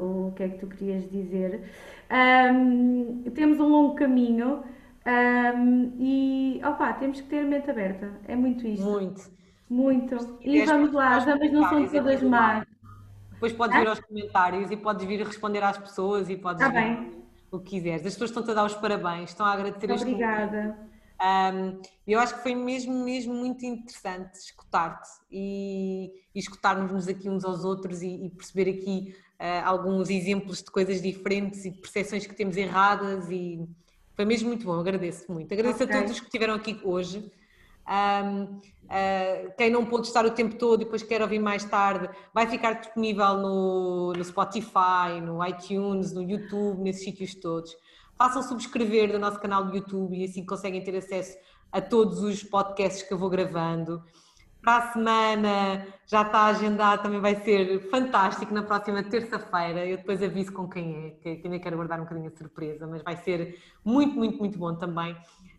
o que é que tu querias dizer. Um, temos um longo caminho um, e opa, temos que ter a mente aberta. É muito isto. Muito. Muito. E vamos lá, as damas não são todas más. Depois podes vir aos comentários e podes vir responder às pessoas e podes tá vir bem. o que quiseres. As pessoas estão-te a dar os parabéns, estão a agradecer Obrigada. Um, eu acho que foi mesmo, mesmo muito interessante escutar-te e, e escutarmos-nos aqui uns aos outros e, e perceber aqui uh, alguns exemplos de coisas diferentes e percepções que temos erradas e foi mesmo muito bom, agradeço muito. Agradeço okay. a todos que estiveram aqui hoje. Um, quem não pôde estar o tempo todo e depois quer ouvir mais tarde, vai ficar disponível no, no Spotify, no iTunes, no YouTube, nesses sítios todos. Façam subscrever do nosso canal do YouTube e assim conseguem ter acesso a todos os podcasts que eu vou gravando. Para a semana já está agendado, também vai ser fantástico na próxima terça-feira. Eu depois aviso com quem é, que ainda quero guardar um bocadinho a surpresa, mas vai ser muito, muito, muito bom também.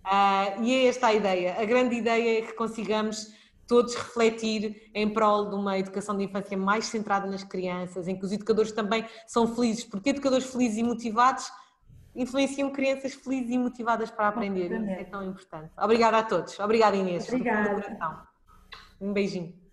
Uh, e é esta a ideia. A grande ideia é que consigamos todos refletir em prol de uma educação de infância mais centrada nas crianças, em que os educadores também são felizes, porque educadores felizes e motivados influenciam crianças felizes e motivadas para aprender. Isso é tão importante. Obrigada a todos. Obrigada, Inês. Obrigada. Um beijinho.